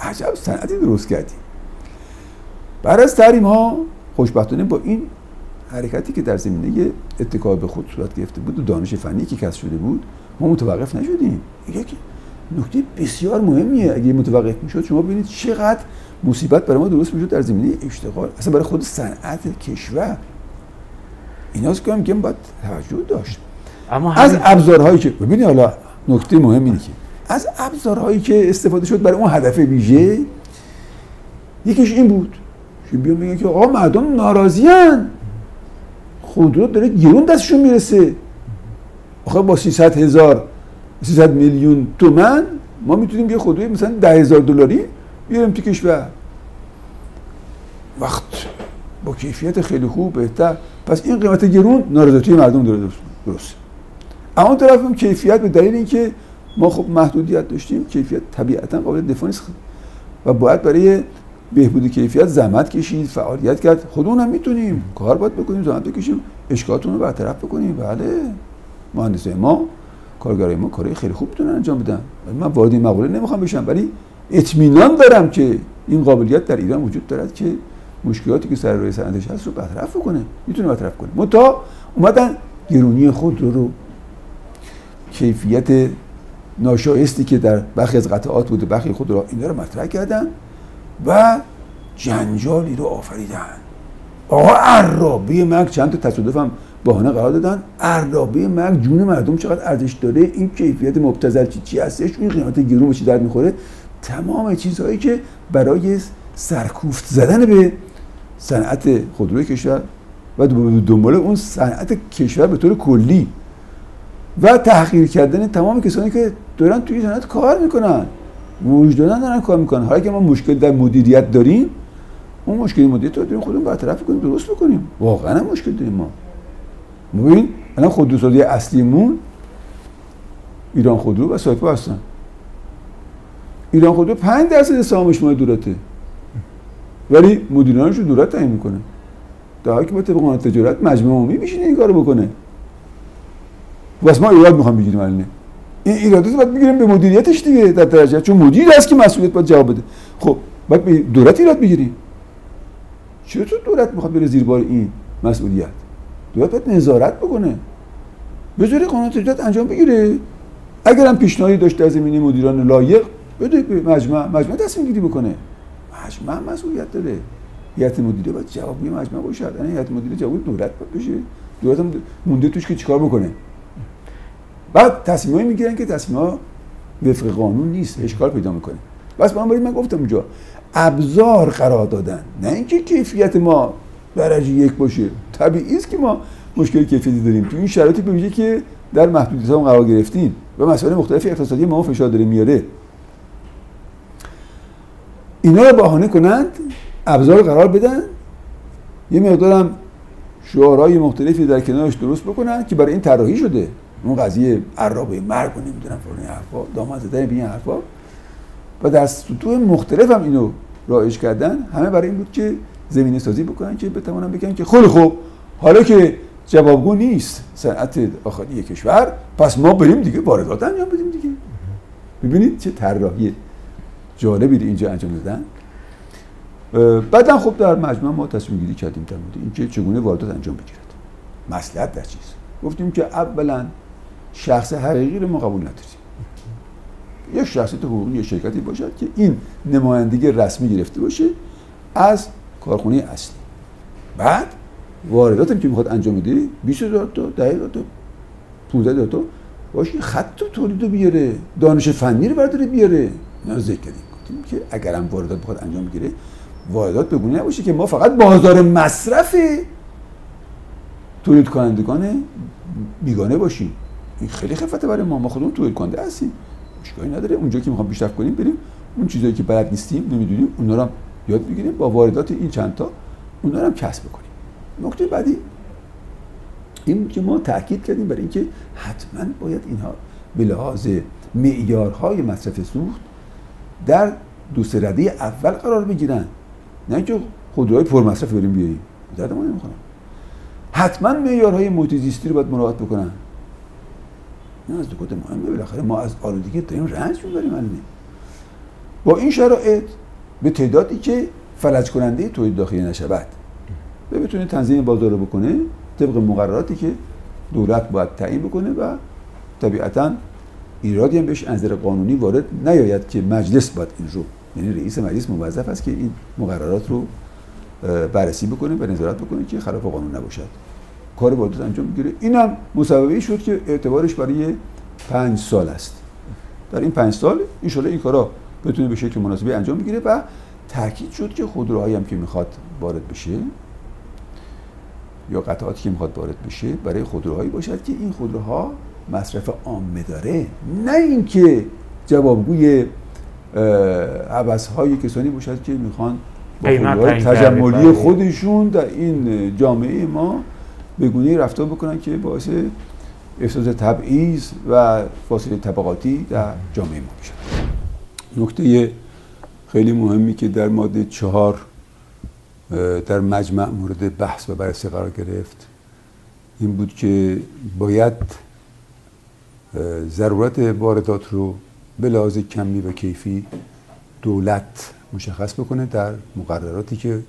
عجب صنعتی درست کردیم بعد از تحریم ها خوشبختانه با این حرکتی که در زمینه اتکا به خود صورت گرفته بود و دانش فنی که کسب شده بود ما متوقف نشدیم. یک نکته بسیار مهمیه. اگه متوقف می‌شد شما ببینید چقدر مصیبت برای ما درست می‌شد در زمینه اشتغال. اصلا برای خود صنعت کشور. ایناست که میگم باید توجه داشت. اما از ابزارهایی که ببینید حالا نکته مهم اینه که از ابزارهایی که استفاده شد برای اون هدف ویژه یکیش این بود. که بیان بگن که آقا مردم ناراضیان خودرو داره گرون دستشون می‌رسه. آخه با 300 هزار 300 میلیون تومن ما می‌تونیم یه خودروی مثلا ده هزار دلاری بیاریم تو کشور. وقت با کیفیت خیلی خوب بهتر. پس این قیمت گرون نارضایتی مردم داره درست اما اون طرف هم کیفیت به دلیل اینکه ما خب محدودیت داشتیم کیفیت طبیعتا قابل دفاع نیست. و باید برای بهبود کیفیت زحمت کشید فعالیت کرد. خودمون هم می‌تونیم. کار باید بکنیم زحمت بکشیم. اشکالاتون رو برطرف بکنیم. بله. مهندسای ما کارگرای ما کارهای خیلی خوب می‌تونن انجام بدن. من وارد این مقوله نمی‌خوام بشم ولی اطمینان دارم که این قابلیت در ایران وجود دارد که مشکلاتی که سر روی صنعتش هست رو برطرف کنه. می‌تونه برطرف کنه. متا اومدن گرونی خود رو, رو کیفیت ناشایستی که در برخی از قطعات بوده برخی خود را اینا رو مطرح کردن و جنجالی رو آفریدن. آقا عرابه مرگ چند تا تصادف هم بهانه قرار دادن. عرابه مرگ جون مردم چقدر ارزش داره؟ این کیفیت مبتذل چی چی هستش؟ این قیمت گرون چی درد می‌خوره؟ تمام چیزهایی که برای سرکوفت زدن به صنعت خودروی کشور و دنبال اون صنعت کشور به طور کلی و تحقیر کردن تمام کسانی که دارن توی صنعت کار می‌کنن. وجدانن دارن کار می‌کنن. حالا که ما مشکل در مدیریت داریم اون مشکل مدیریت رو داریم خودمون برطرف کنیم درست بکنیم. واقعا مشکل داریم ما. ببین الان خودروسازی اصلیمون ایران خودرو و سایپا هستن. ایران خودرو 5 درصد سهامش مال دولته. ولی مدیرانش رو دولت تعیین می‌کنه. در حالی که با طبق تجارت مجمع عمومی میشینه این کارو بکنه. واسه ما ایراد می‌خوام بگیریم الان. این ایرادات باید بگیریم به مدیریتش دیگه در درجه چون مدیر هست که مسئولیت باید جواب بده. خب باید دولت ایراد بگیریم. چرا تو دولت می‌خواد بره زیر بار این مسئولیت؟ دولت باید نظارت بکنه. بذاری قانون تجارت انجام بگیره. اگر هم پیشنهادی داشت در زمینه مدیران لایق بده به مجمع مجمع تصمیم گیری بکنه. مجمع مسئولیت داره. هیئت مدیره باید جوابگوی مجمع باشه یعنی هیئت مدیره جواب دولت باید بشه. دولت هم مونده توش که چیکار بکنه. بعد تصمیمایی می‌گیرن که تصمیم وفق قانون نیست. اشکال پیدا می‌کنه. بس بنابراین من گفتم اونجا ابزار قرار دادن. نه اینکه کیفیت ما درجه یک باشه. طبیعی است که ما مشکل کیفیتی داریم. تو این شرایطی به که در محدودیت هم قرار گرفتیم و مسائل مختلف اقتصادی ما فشار داره میاره. اینا رو بهانه کنند ابزار قرار بدن یه مقدارم شعارهای مختلفی در کنارش درست بکنن که برای این طراحی شده. اون قضیه عرابه مرگ و نمی‌دونم فلان حرفا داماد زدن به این حرفا. و در سطوح مختلف هم اینو رایج کردن. همه برای این بود که زمینه سازی بکنن که بتوانن بگن که خیلی خوب حالا که جوابگو نیست صنعت داخلی کشور پس ما بریم دیگه واردات انجام بدیم دیگه. ببینید چه طراحی جالبی اینجا انجام دادن. بعدا خب در مجمع ما تصمیم گیری کردیم در مورد اینکه چگونه واردات انجام بگیرد. مسئله در چیز گفتیم که اولا شخص حقیقی رو ما قبول نداریم. یک شخصیت حقوقی شرکتی باشد که این نمایندگی رسمی گرفته باشه از کارخونه اصلی. بعد واردات که می‌خواد انجام بده 20 هزار تا 10 هزار تا 15 هزار تا باشه خط و تولید رو بیاره دانش فنی رو برداره بیاره. نه ذکر کردیم. که اگر هم واردات بخواد انجام بگیره واردات بگونه نباشه که ما فقط بازار مصرف تولید کنندگان بیگانه باشیم. این خیلی خفته برای ما. ما خودمون تولید کننده هستیم. مشکلی نداره. اونجا که می‌خوام پیشرفت کنیم بریم. اون چیزایی که بلد نیستیم نمی‌دونیم اونا رو یاد بگیریم با واردات این چند تا اونا رو هم کسب بکنیم. نکته بعدی این که ما تاکید کردیم برای اینکه حتما باید اینها به لحاظ معیارهای مصرف سوخت در دو رده اول قرار بگیرن. نه اینکه خودروهای پرمصرف بریم بیاییم. درد ما نمی‌خوره. حتما معیارهای محیط زیستی رو باید مراعات بکنن. این از نکات مهمه. بالاخره ما از آلودگی داریم رنج می‌بریم با این شرایط به تعدادی که فلج کننده تولید داخلی نشود. و بتونه تنظیم بازار رو بکنه طبق مقرراتی که دولت باید تعیین بکنه و طبیعتا ایرادی هم بهش انظر قانونی وارد نیاید که مجلس باید این رو یعنی رئیس مجلس موظف است که این مقررات رو بررسی بکنه و نظارت بکنه که خلاف قانون نباشد. کار واردات انجام بگیره اینم مصوبه شد که اعتبارش برای پنج سال است. در این پنج سال ان این کارا بتونه به شکل مناسبی انجام بگیره و تاکید شد که خودروهایی هم که می‌خواد وارد بشه یا قطعاتی که می‌خواد وارد بشه برای خودروهایی باشد که این خودروها مصرف عامه داره. نه اینکه جوابگوی عوض های کسانی باشد که می‌خوان تجملی خودشون در این جامعه ما به گونه رفتار بکنن که باعث احساس تبعیض و فاصله طبقاتی در جامعه ما میشه نکته خیلی مهمی که در ماده چهار در مجمع مورد بحث و بررسی قرار گرفت این بود که باید ضرورت واردات رو به لحاظ کمی و کیفی دولت مشخص بکنه در مقرراتی که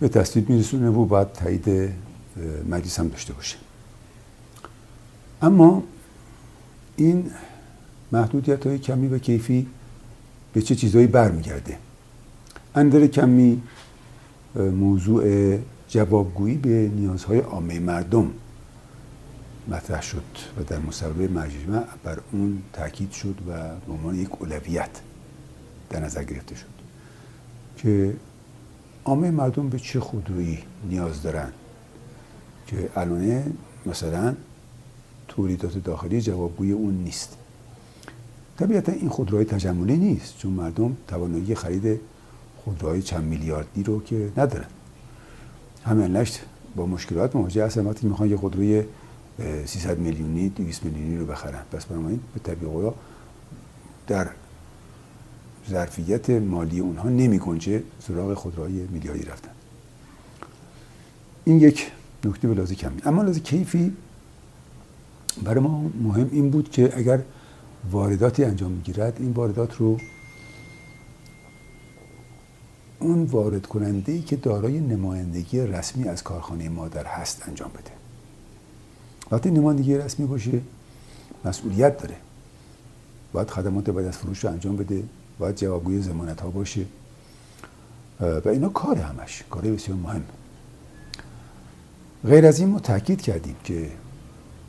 به تصویب میرسونه و باید تایید مجلس هم داشته باشه. اما این محدودیت های کمی و کیفی به چه چیزهایی برمیگرده. اندر کمی موضوع جوابگویی به نیازهای عامه مردم مطرح شد و در مصوبه مجمع بر اون تاکید شد و به عنوان یک اولویت در نظر گرفته شد که عامه مردم به چه خودرویی نیاز دارن؟ که الانه مثلا تولیدات داخلی جوابگوی اون نیست. طبیعتا این خودروهای تجملی نیست چون مردم توانایی خرید خودروهای چند میلیاردی رو که ندارن. همین نشت با مشکلات مواجه هستن وقتی می‌خوان یه خودروی 300 میلیونی 200 میلیونی رو بخرن. پس بنابراین به طبیع در ظرفیت مالی اونها نمی کنچه سراغ خودروهای میلیاردی رفتن. این یک نکته به لازم کمی. اما لازم کیفی برای ما مهم این بود که اگر وارداتی انجام می‌گیرد این واردات رو اون وارد کننده ای که دارای نمایندگی رسمی از کارخانه مادر هست انجام بده. وقتی نمایندگی رسمی باشه مسئولیت داره. باید خدمات بعد از فروش رو انجام بده باید جوابگوی زمانت ها باشه و اینا کار همش کار بسیار مهم. غیر از این ما تاکید کردیم که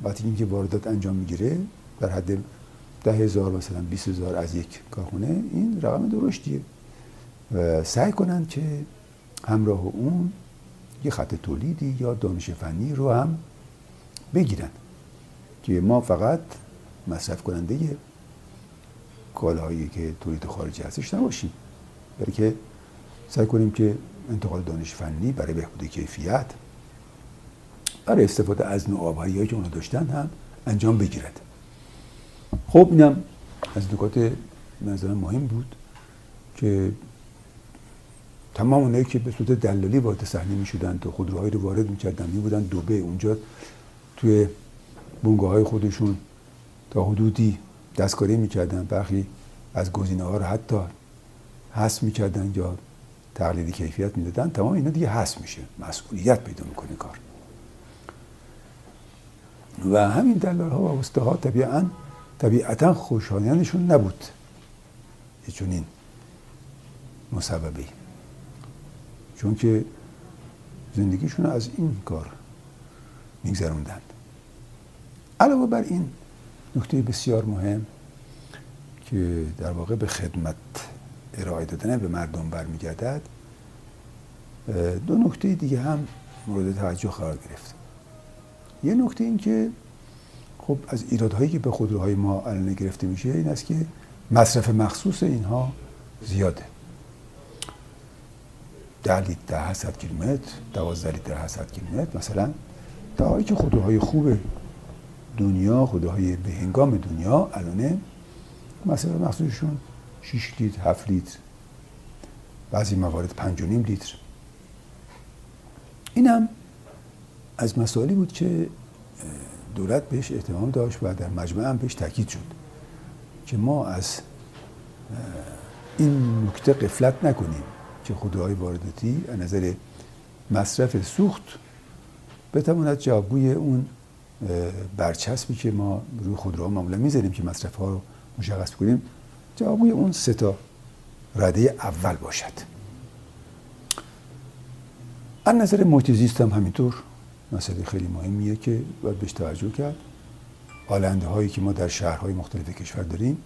وقتی اینکه واردات انجام می‌گیره در حد ده هزار مثلا 20 هزار از یک کارخونه این رقم درشتیه. و سعی کنند که همراه اون یه خط تولیدی یا دانش فنی رو هم بگیرن که ما فقط مصرف کننده کالاهایی که تولید خارجی هستش نباشیم. بلکه سعی کنیم که انتقال دانش فنی برای بهبود کیفیت برای استفاده از نوآوری که اونا داشتن هم انجام بگیرد. خب اینم از نکات نظر مهم بود که تمام اونایی که به صورت دلالی وارد صحنه می شدن تا خودروهایی رو وارد می‌کردن می بودن دوبه اونجا توی بونگاه های خودشون تا حدودی دستکاری می‌کردن برخی از گزینه ها رو حتی حس می‌کردن یا تقلیدی کیفیت می‌دادن تمام اینا دیگه حس میشه. مسئولیت پیدا می‌کنه کار. و همین دلال ها و وسته ها طبیعا طبیعتا خوشایندشون نبود. یه چونین مسببی. چون که زندگیشون از این کار میگذروندند. علاوه بر این نکته بسیار مهم که در واقع به خدمت ارائه دادن به مردم برمیگردد دو نکته دیگه هم مورد توجه قرار گرفت. یه نکته این که خب از ایرادهایی که به خودروهای ما الان گرفته میشه این است که مصرف مخصوص اینها زیاده. ده لیتر در 700 کیلومتر دوازده لیتر 700 کیلومتر مثلا در حالی که خودروهای خوب دنیا خودروهای به هنگام دنیا الان مصرف مخصوصشون 6 لیتر 7 لیتر بعضی موارد 5 لیتر. این هم از مسائلی بود که دولت بهش احتمام داشت و در مجمع هم بهش تاکید شد که ما از این نکته قفلت نکنیم که خودروهای وارداتی از نظر مصرف سوخت بتواند جوابگوی اون برچسبی که ما روی خودروها معمولا می‌ذاریم که مصرف ها رو مشخص کنیم جوابگوی اون سه تا رده اول باشد. از نظر محیط زیست هم همینطور. مسئله خیلی مهمیه که باید بهش توجه کرد. آلنده هایی که ما در شهرهای مختلف کشور داریم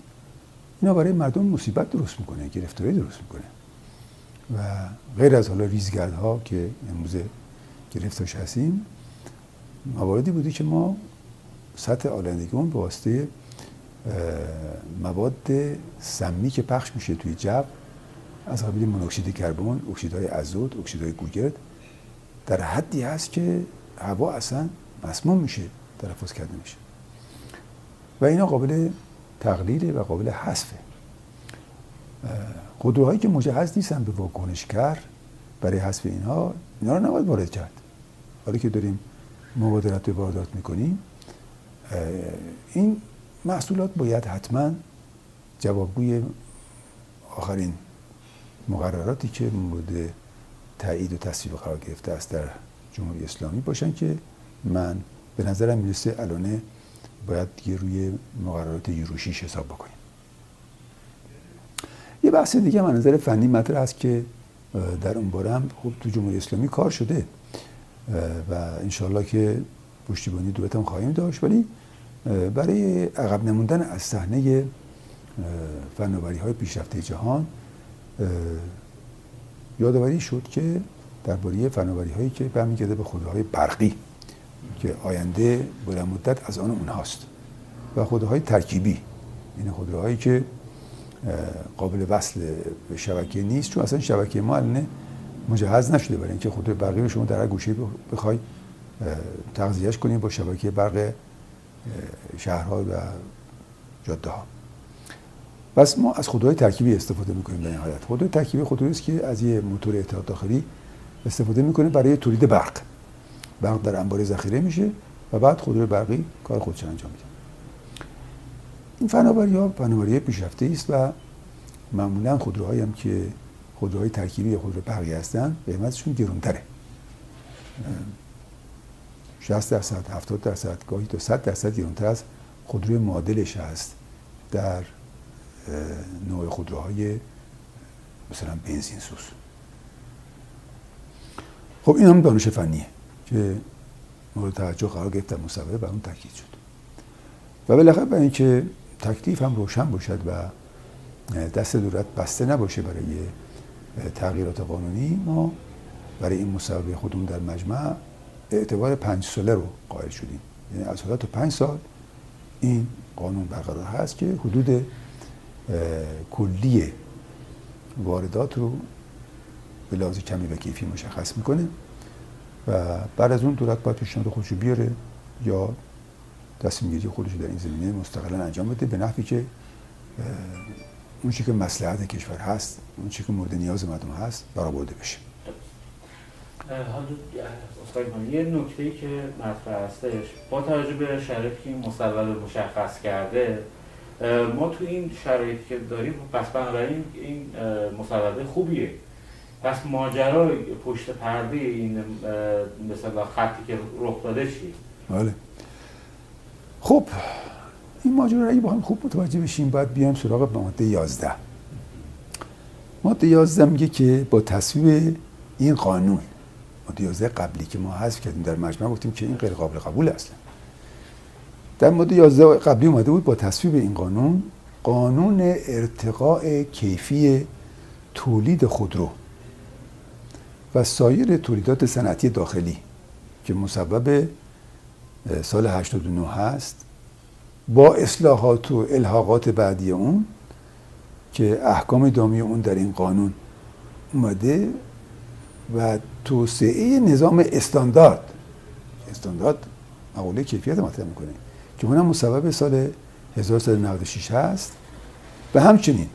اینا برای مردم مصیبت درست می‌کنه گرفتاری درست می‌کنه. و غیر از حالا ریزگردها که امروز گرفتارش هستیم مواردی بودی که ما سطح آلندگیمون به واسطه مواد سمی که پخش میشه توی جو از قبیل مونوکسید کربن، اکسیدهای ازود، اکسیدهای گوگرد در حدی هست که هوا اصلا مسموم میشه تلفظ کرده میشه. و اینا قابل تقلیل و قابل حذفه. خودروهایی که مجهز نیستن به واکنشگر برای حذف اینها اینا رو نباید وارد کرد. حالا که داریم مبادرت به واردات می‌کنیم این محصولات باید حتما جوابگوی آخرین مقرراتی که مورد تایید و تصویب قرار گرفته است در جمهوری اسلامی باشن که من به نظرم می‌رسه الانه باید دیگه روی مقررات یورو حساب بکنیم. یه بحث دیگه من نظر فنی مطرح هست که در اون باره هم خوب تو جمهوری اسلامی کار شده و انشالله که پشتیبانی دولت هم خواهیم داشت ولی برای عقب نموندن از صحنه فناوری های پیشرفته جهان یادآوری شد که درباره فناوری هایی که برمیگرده به خودروهای برقی که آینده بلند مدت از آن اونهاست. و خودروهای ترکیبی این خودروهایی که قابل وصل به شبکه نیست چون اصلا شبکه ما الان مجهز نشده. برای اینکه خودروی برقی رو شما در هر گوشه بخوای تغذیهش کنیم با شبکه برق شهرها و جاده ها پس ما از خودروهای ترکیبی استفاده می‌کنیم در نهایت. خودروی ترکیبی خودرویی است که از یه موتور اتحاد داخلی استفاده می‌کنه برای تولید برق. برق در انبار ذخیره میشه و بعد خودروی برقی کار خودش انجام میده. این فناوری ها فناوری پیشرفته است و معمولا خودروهایی هم که خودروهای ترکیبی یا خودرو برقی هستن قیمتشون گرونتره. 60 درصد 70 درصد گاهی تا 100 درصد گرونتر از خودروی معادلش هست در نوع خودروهای مثلا بنزین سوز. خب این هم دانش فنیه که مورد توجه قرار گرفت در مصوبه بر اون تاکید شد. و بالاخره برای اینکه تکلیف هم روشن باشد و دست دولت بسته نباشه برای تغییرات قانونی ما برای این مصوبه خودمون در مجمع اعتبار پنج ساله رو قائل شدیم. یعنی از حالا تا پنج سال این قانون برقرار هست که حدود کلی واردات رو به لحاظ کمی و کیفی مشخص می‌کنه و بعد از اون دولت باید پیشنهاد خودشو بیاره یا تصمیم خودش در این زمینه مستقلا انجام بده به نحوی که اون که مسلحت کشور هست اون که مورد نیاز مردم هست برآورده بشه. حالا یه نکته ای که مطرح هستش با توجه به شرایطی که این مشخص کرده ما تو این شرایطی که داریم پس بنابراین این مصوبه خوبیه. پس ماجرا پشت پرده این مثلا خطی که رخ داده چی؟ بله. خب این ماجرا رو اگه بخوایم خوب متوجه بشیم باید بیایم سراغ ماده 11 ماده 11 میگه که با تصویب این قانون ماده 11 قبلی که ما حذف کردیم در مجمع گفتیم که این غیر قابل قبول اصلا در ماده 11 قبلی اومده بود با تصویب این قانون قانون ارتقاء کیفی تولید خودرو. و سایر تولیدات صنعتی داخلی که مسبب سال 89 هست با اصلاحات و الحاقات بعدی اون که احکام دامی اون در این قانون اومده و توسعه نظام استاندارد استاندارد مقوله کیفیت مطرح می‌کنه که اونم مسبب سال 1396 هست. و همچنین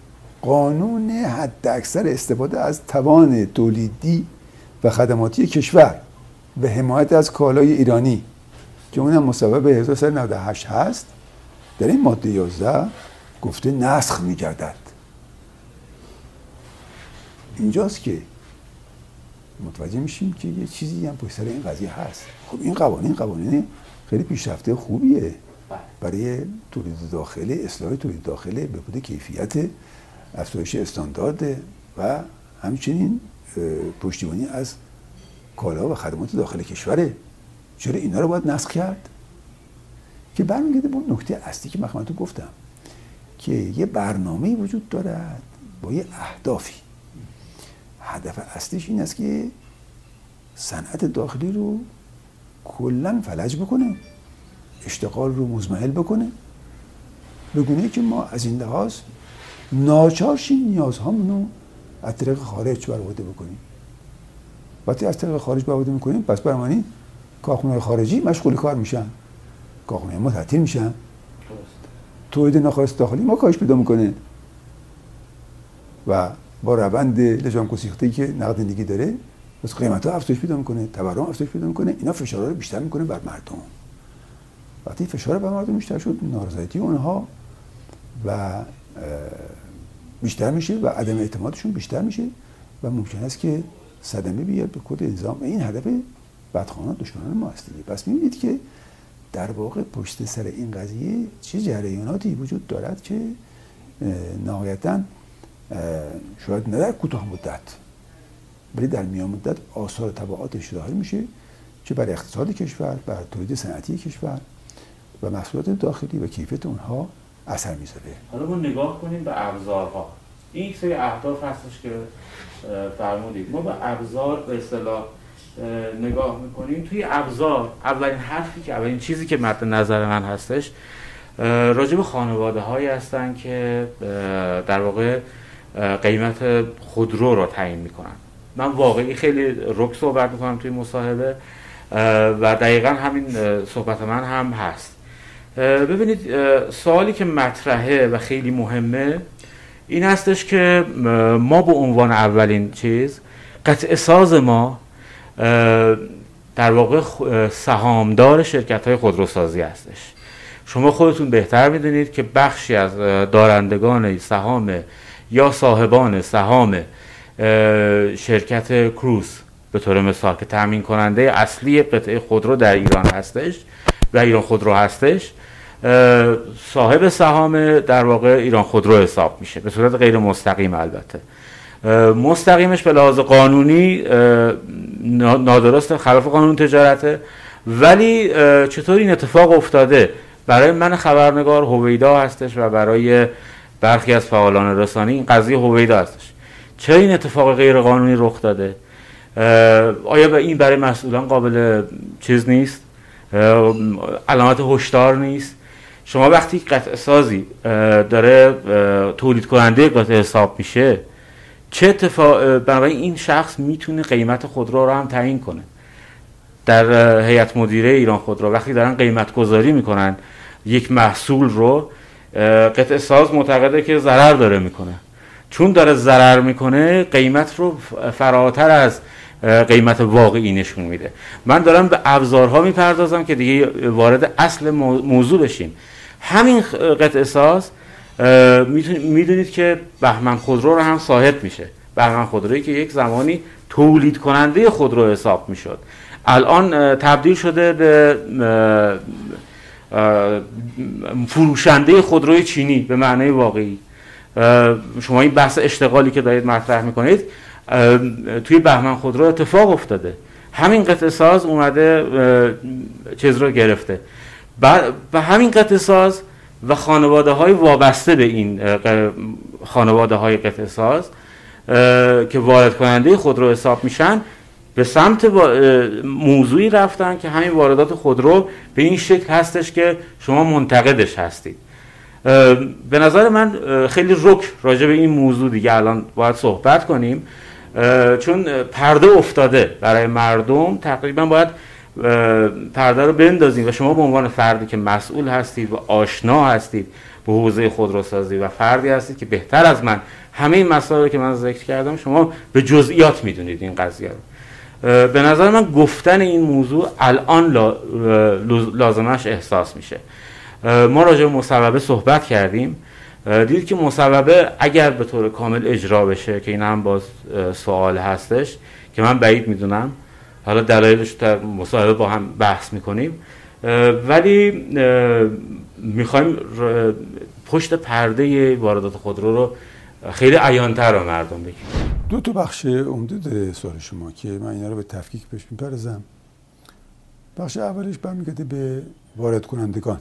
قانون حد اکثر استفاده از توان تولیدی و خدماتی کشور و حمایت از کالای ایرانی که اونم مسبب 1398 هست در این ماده 11 گفته نسخ میگردد اینجاست که متوجه میشیم که یه چیزی هم پشت سر این قضیه هست خب این قوانین قوانین خیلی پیشرفته خوبیه. برای تولید داخله اصلاح تولید داخله بهبود کیفیت افزایش استاندارد و همچنین پشتیبانی از کالا و خدمات داخل کشوره چرا اینا رو باید نسخ کرد؟ که برمیگرده به نکته اصلی که من گفتم که یه برنامه وجود دارد با یه اهدافی. هدف اصلیش این است که صنعت داخلی رو کلا فلج بکنه اشتغال رو مزمحل بکنه بگونه که ما از این لحاظ ناچارشیم نیازهامون رو از طریق خارج برآورده بکنیم. وقتی از طریق خارج برآورده می‌کنیم پس برمانی کارخونه خارجی مشغول کار میشن. کارخونه ما تعطیل میشن. تولید ناخالص داخلی ما کاهش پیدا می‌کنه. و با روند لجام گسیخته که نقدینگی داره بس قیمت ها افزایش پیدا می‌کنه تورم افزایش پیدا می‌کنه اینا فشار رو بیشتر می‌کنه بر مردم. وقتی فشار بر مردم بیشتر شد نارضایتی اونها و بیشتر میشه و عدم اعتمادشون بیشتر میشه و ممکن است که صدمه بیاد به کد نظام این هدف بدخواهان دشمنان ما هست پس می‌بینید که در واقع پشت سر این قضیه چه جریاناتی وجود دارد که نهایتا شاید نه در کوتاه مدت ولی در میان مدت آثار تبعاتش ظاهر میشه چه بر اقتصاد کشور بر تولید صنعتی کشور و محصولات داخلی و کیفیت اونها اثر می‌ذاره. حالا ما نگاه کنیم به ابزارها. این سری اهداف هستش که فرمودید. ما به ابزار به اصطلاح نگاه می‌کنیم. توی ابزار اولین حرفی که اولین چیزی که مد نظر من هستش راجب خانواده هایی هستن که در واقع قیمت خودرو رو تعیین می‌کنن. من واقعی خیلی رک صحبت می‌کنم توی مصاحبه و دقیقا همین صحبت من هم هست. ببینید سوالی که مطرحه و خیلی مهمه این هستش که ما به عنوان اولین چیز قطع ساز ما در واقع سهامدار شرکت های خودروسازی هستش. شما خودتون بهتر می‌دونید که بخشی از دارندگان سهام یا صاحبان سهام شرکت کروز به طور مثال که تامین کننده اصلی قطعه خودرو در ایران هستش و ایران خودرو هستش صاحب سهام در واقع ایران خودرو حساب میشه. به صورت غیر مستقیم البته. مستقیمش به لحاظ قانونی نادرست خلاف قانون تجارته. ولی چطور این اتفاق افتاده؟ برای من خبرنگار هویدا هستش و برای برخی از فعالان رسانی این قضیه هویدا هستش. چرا این اتفاق غیر قانونی رخ داده؟ آیا به این برای مسئولان قابل چیز نیست؟ علامت هشدار نیست؟ شما وقتی قطع سازی داره تولید کننده قطع حساب میشه چه اتفاق بنابراین این شخص می‌تونه قیمت خودرو رو هم تعیین کنه. در هیئت مدیره ایران خودرو وقتی دارن قیمت گذاری می‌کنن یک محصول رو قطع ساز معتقده که ضرر داره می‌کنه. چون داره ضرر می‌کنه قیمت رو فراتر از قیمت واقعی نشون میده. من دارم به ابزارها می‌پردازم که دیگه وارد اصل موضوع بشیم. همین قطع ساز می‌دونید که بهمن خودرو رو هم صاحب میشه. بهمن خودرویی که یک زمانی تولید کننده خودرو حساب می‌شد. الان تبدیل شده به فروشنده خودروی چینی به معنای واقعی. شما این بحث اشتغالی که دارید مطرح می‌کنید توی بهمن خودرو اتفاق افتاده. همین قطع ساز اومده چیز رو گرفته. و همین قطع ساز و خانواده های وابسته به این خانواده های قطع ساز که وارد کننده خودرو حساب میشن به سمت موضوعی رفتن که همین واردات خودرو به این شکل هستش که شما منتقدش هستید. به نظر من خیلی رک راجع به این موضوع دیگه الان باید صحبت کنیم. چون پرده افتاده برای مردم تقریبا باید پرده رو بندازیم و شما به عنوان فردی که مسئول هستید و آشنا هستید به حوزه خودروسازی و فردی هستید که بهتر از من همه این مسائل که من ذکر کردم شما به جزئیات می‌دونید این قضیه رو. به نظر من گفتن این موضوع الان لازمش احساس میشه. ما راجع به مصوبه صحبت کردیم. دید که مصوبه اگر به طور کامل اجرا بشه که این هم باز سوال هستش که من بعید می‌دونم حالا دلایلش در مصاحبه با هم بحث می‌کنیم. ولی می‌خوایم پشت پرده واردات خودرو رو خیلی عیانتر رو مردم بگیم. دو تا بخش عمده سوال شما که من اینا رو به تفکیک پیش میپرزم. بخش اولش برمیگرده به وارد کنندگان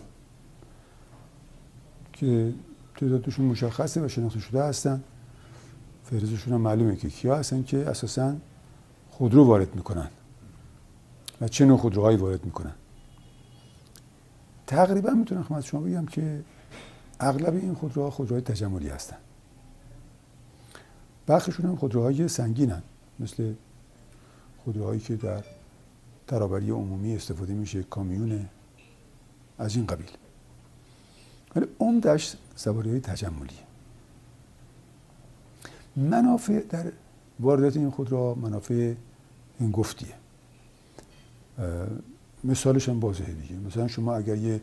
که تعدادشون مشخصه و شناخته شده هستن. فهرستشون هم معلومه که کیا هستن که اساسا خودرو وارد می‌کنن. و چه نوع خودروهایی وارد می‌کنن. تقریبا می‌تونم خدمت شما بگم که اغلب این خودروها خودروهای تجملی هستن. برخیشون هم خودروهای سنگینن. مثل خودروهایی که در ترابری عمومی استفاده میشه کامیون از این قبیل. ولی عمدش سواری های تجملی. منافع در واردات این خودرو منافع این گفتیه مثالش هم واضحه دیگه. مثلا شما اگر یه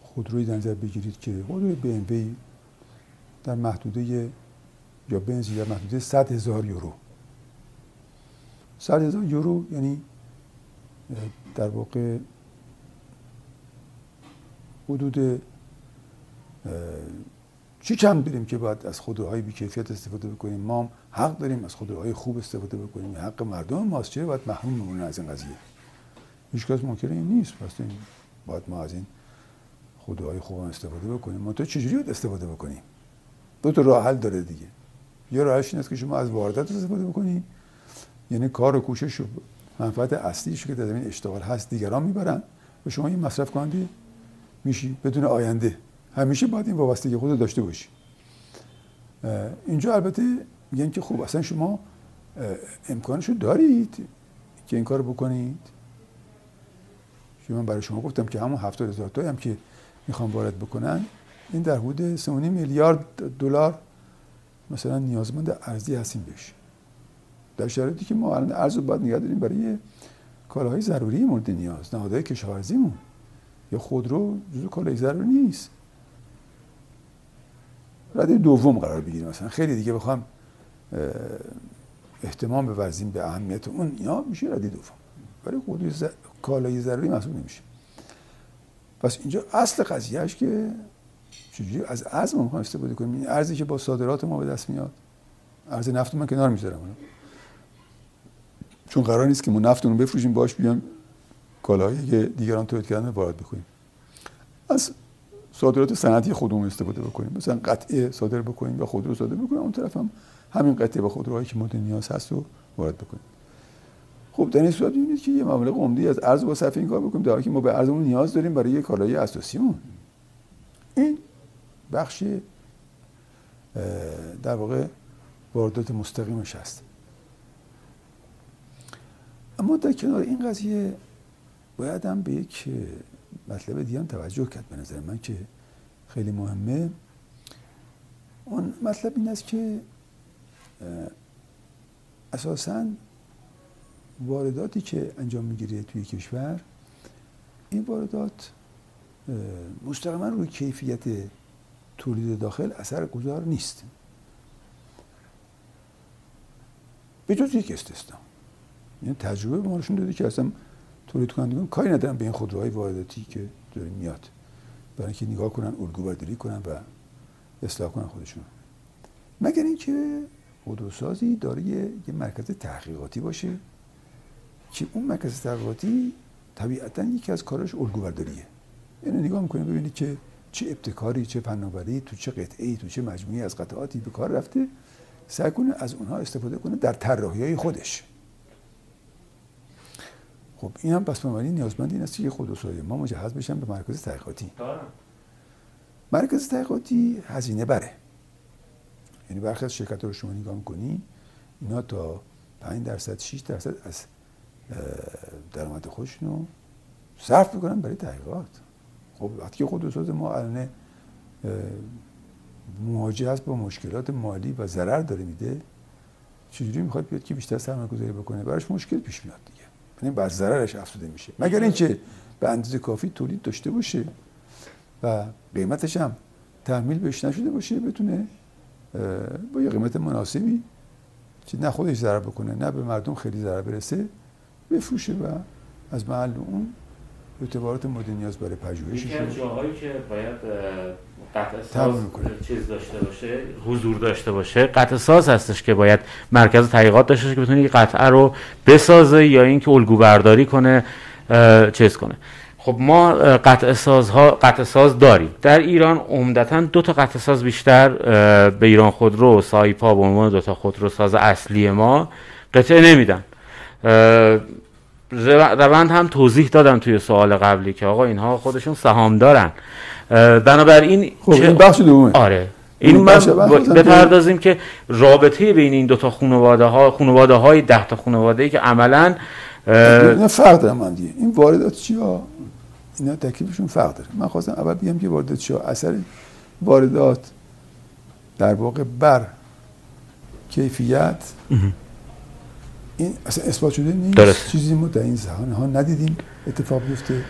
خودروی در نظر بگیرید که خودروی بی در محدوده یا بنزی در محدوده 100 هزار یورو. 100 هزار یورو یعنی در واقع حدود چی چند بریم که باید از خودروهای بیکیفیت استفاده بکنیم؟ ما حق داریم از خودروهای خوب استفاده بکنیم. حق مردم ماست. چه باید محروم بمونن از این قضیه؟ هیچ کس منکر این نیست. پس این باید ما از این خودروهای خوب استفاده بکنیم. ما تو چجوری باید استفاده بکنیم؟ دو تا راه حل داره دیگه. یه راهش این است که شما از واردات استفاده بکنید یعنی کار و کوشش و منفعت اصلیش که در زمین اشتغال هست دیگران می‌برن و شما این مصرف کننده میشی. بدون آینده. همیشه باید این وابستگی خود داشته باشی. اینجا البته میگن که خوب اصلا شما امکانشو دارید که این کار بکنید. که من برای شما گفتم که همون هفتاد هزار تایی هم که می‌خوام وارد بکنن این در حدود 3 میلیارد دلار مثلا نیازمند ارزی هستیم بهش. در شرایطی که ما الان ارز رو باید نگه داریم برای کالاهای ضروری مورد نیاز نهادهای کشاورزیمون. یا خودرو جزو کالای ضروری نیست. رده دوم قرار بگیریم مثلا. خیلی دیگه بخوام احتمام بورزیم به اهمیت اون. اینا میشه رده دوم. برای. کالای ضروری محسوب نمیشه. پس اینجا اصل قضیهش که چجوری از ارز ما استفاده کنیم. این ارزی که با صادرات ما به دست میاد. ارز نفت من کنار می‌ذارم چون قرار نیست که ما نفتمون رو بفروشیم باش بیام کالاهایی که دیگران تولید کردن وارد بکنیم. از صادرات صنعتی خودمون استفاده بکنیم. مثلا قطعه صادر بکنیم یا خودرو صادر بکنیم. اون طرف هم همین قطعه با خودروهایی که مورد نیاز هست رو وارد بکنیم. خب در این صورت که یه مبلغ عمدی از ارز با صرف این کار بکنیم در که ما به ارزمون نیاز داریم برای یه کالای اساسیمون. این بخش در واقع واردات مستقیمش هست اما در کنار این قضیه باید هم به یک مطلب دیگه هم توجه کرد به نظر من که خیلی مهمه. اون مطلب این است که اساسا وارداتی که انجام می‌گیره توی کشور این واردات مستقیما روی کیفیت تولید داخل اثر گذار نیست. به جز یک استثنا. یعنی تجربه به نشون داده که اصلا تولید کنندگان کاری ندارن به این خودروهای وارداتی که داره میاد. برای اینکه نگاه کنن الگو برداری کنن و اصلاح کنن خودشون. مگر اینکه خودروسازی داره یه مرکز تحقیقاتی باشه؟ که اون مرکز تحقیقاتی طبیعتا یکی از کارش الگو برداریه اینو نگاه می‌کنید ببینید که چه ابتکاری چه فناوری تو چه قطعه تو چه مجموعی از قطعاتی به کار رفته سعی کنه از اونها استفاده کنه در طراحی های خودش. خب این هم پس بنابراین نیازمند این است که خودروسازی ما مجهز بشن به مرکز تحقیقاتی. مرکز تحقیقاتی هزینه بره. یعنی برخی از شرکت رو شما نگاه می‌کنی اینا تا 5 درصد 6 درصد از درآمد خودشون رو صرف می‌کنن برای تحقیقات. خب وقتی خودروساز ما الان مواجه است با مشکلات مالی و ضرر داره میده چجوری می‌خواد بیاد که بیشتر سرمایه گذاری بکنه؟ براش مشکل پیش میاد دیگه. یعنی بر ضررش افزوده میشه. مگر اینکه به اندازه کافی تولید داشته باشه و قیمتش هم تحمیل بهش نشده باشه بتونه با یه قیمت مناسبی که نه خودش ضرر بکنه نه به مردم خیلی ضرر برسه بفروشه و از محل اون اعتبارات مورد نیاز برای پژوهشش یکی از جاهایی که باید قطع ساز چیز داشته باشه حضور داشته باشه قطع ساز هستش که باید مرکز تحقیقات داشته باشه که بتونه قطعه رو بسازه یا اینکه الگو برداری کنه چیز کنه. خب ما قطع سازها قطع ساز داریم. در ایران عمدتا دو تا قطع ساز بیشتر به ایران خودرو سایپا به عنوان دو تا خودرو ساز اصلی ما قطعه نمیدن. روند هم توضیح دادم توی سوال قبلی که آقا اینها خودشون سهام دارن. بنابراین خب این بخش دومه. آره. این من بپردازیم که رابطه بین این دو تا خانواده ها خانواده های ده تا خانواده ای که عملا این فرق داره من دیگه. این واردات چیا اینا تکلیفشون فرق داره. من خواستم اول بگم که واردات چیا اثر واردات در واقع بر کیفیت این اصلا اثبات شده نیست. درست. چیزی ما در این زمان ها ندیدیم. اتفاق بیفته.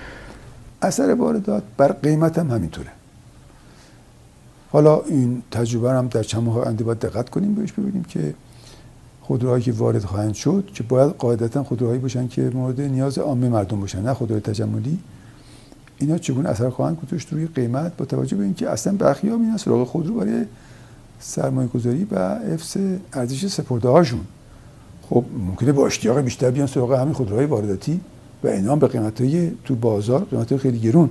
اثر واردات بر قیمت هم همینطوره. حالا این تجربه هم در چند ماه آینده باید دقت کنیم بهش ببینیم که خودروهایی که وارد خواهند شد که باید قاعدتا خودروهایی باشن که مورد نیاز عامه مردم باشن نه خودروی تجملی. اینا چگونه اثر خواهند گذاشت روی قیمت با توجه به اینکه اصلا برخی ها میان سراغ خودرو برای سرمایه گذاری و حفظ ارزش سپرده هاشون خب ممکنه با اشتیاق بیشتر بیان سراغ همین خودروهای وارداتی و اینا به قیمت های تو بازار قیمت خیلی گرون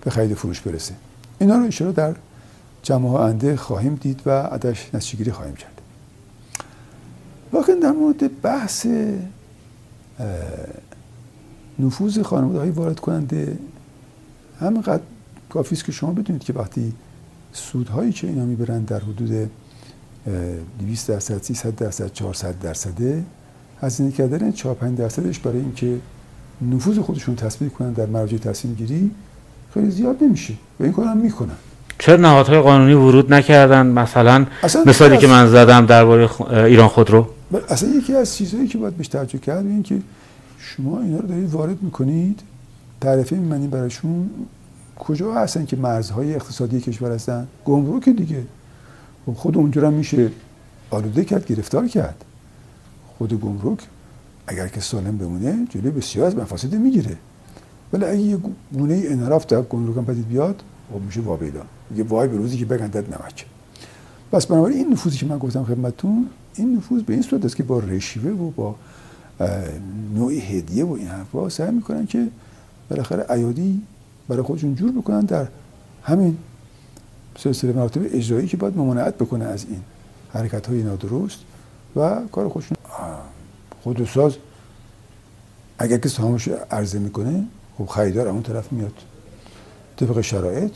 به خرید فروش برسه. اینا رو اشاره در جمعه انده خواهیم دید و عدش نتیجهگیری خواهیم کرد. واقعا در مورد بحث نفوذ خانواده های وارد کننده همینقدر کافی است که شما بدونید که وقتی سودهایی که اینا می‌برن در حدود 200 درصد 300 درصد 400 درصده. هزینه کردن 4 5 درصدش برای اینکه نفوذ خودشون تثبیت کنن در مراجع تصمیم گیری خیلی زیاد نمیشه و این کارم می‌کنن. چرا نهادهای قانونی ورود نکردن؟ مثلا مثالی که من زدم درباره ایران خودرو اصلا یکی از چیزهایی که باید بهش توجه کرد این که شما اینا رو دارید وارد می‌کنید. تعرفه میمنید براشون کجا هستن که مرزهای اقتصادی کشور هستن؟ گمرک دیگه. خود اونجا میشه آلوده کرد گرفتار کرد. خود گمرک اگر که سالم بمونه جلوی بسیار از مفاسد می‌گیره. ولی اگه یه گونه انحراف در گمرک هم پدید بیاد خب میشه وابیلا میگه وای به روزی که بگندد نمک. پس بنابراین این نفوذی که من گفتم خدمتتون این نفوذ به این صورت است که با رشوه و با نوعی هدیه و این حرفا سعی می‌کنن که بالاخره ایادی برای خودشون جور بکنن در همین سلسله مراتب اجرایی که باید ممانعت بکنه از این حرکت های نادرست و کار خودشون. خودروساز اگر که سهامش عرضه می‌کنه خب خریدار اون طرف میاد. طبق شرایط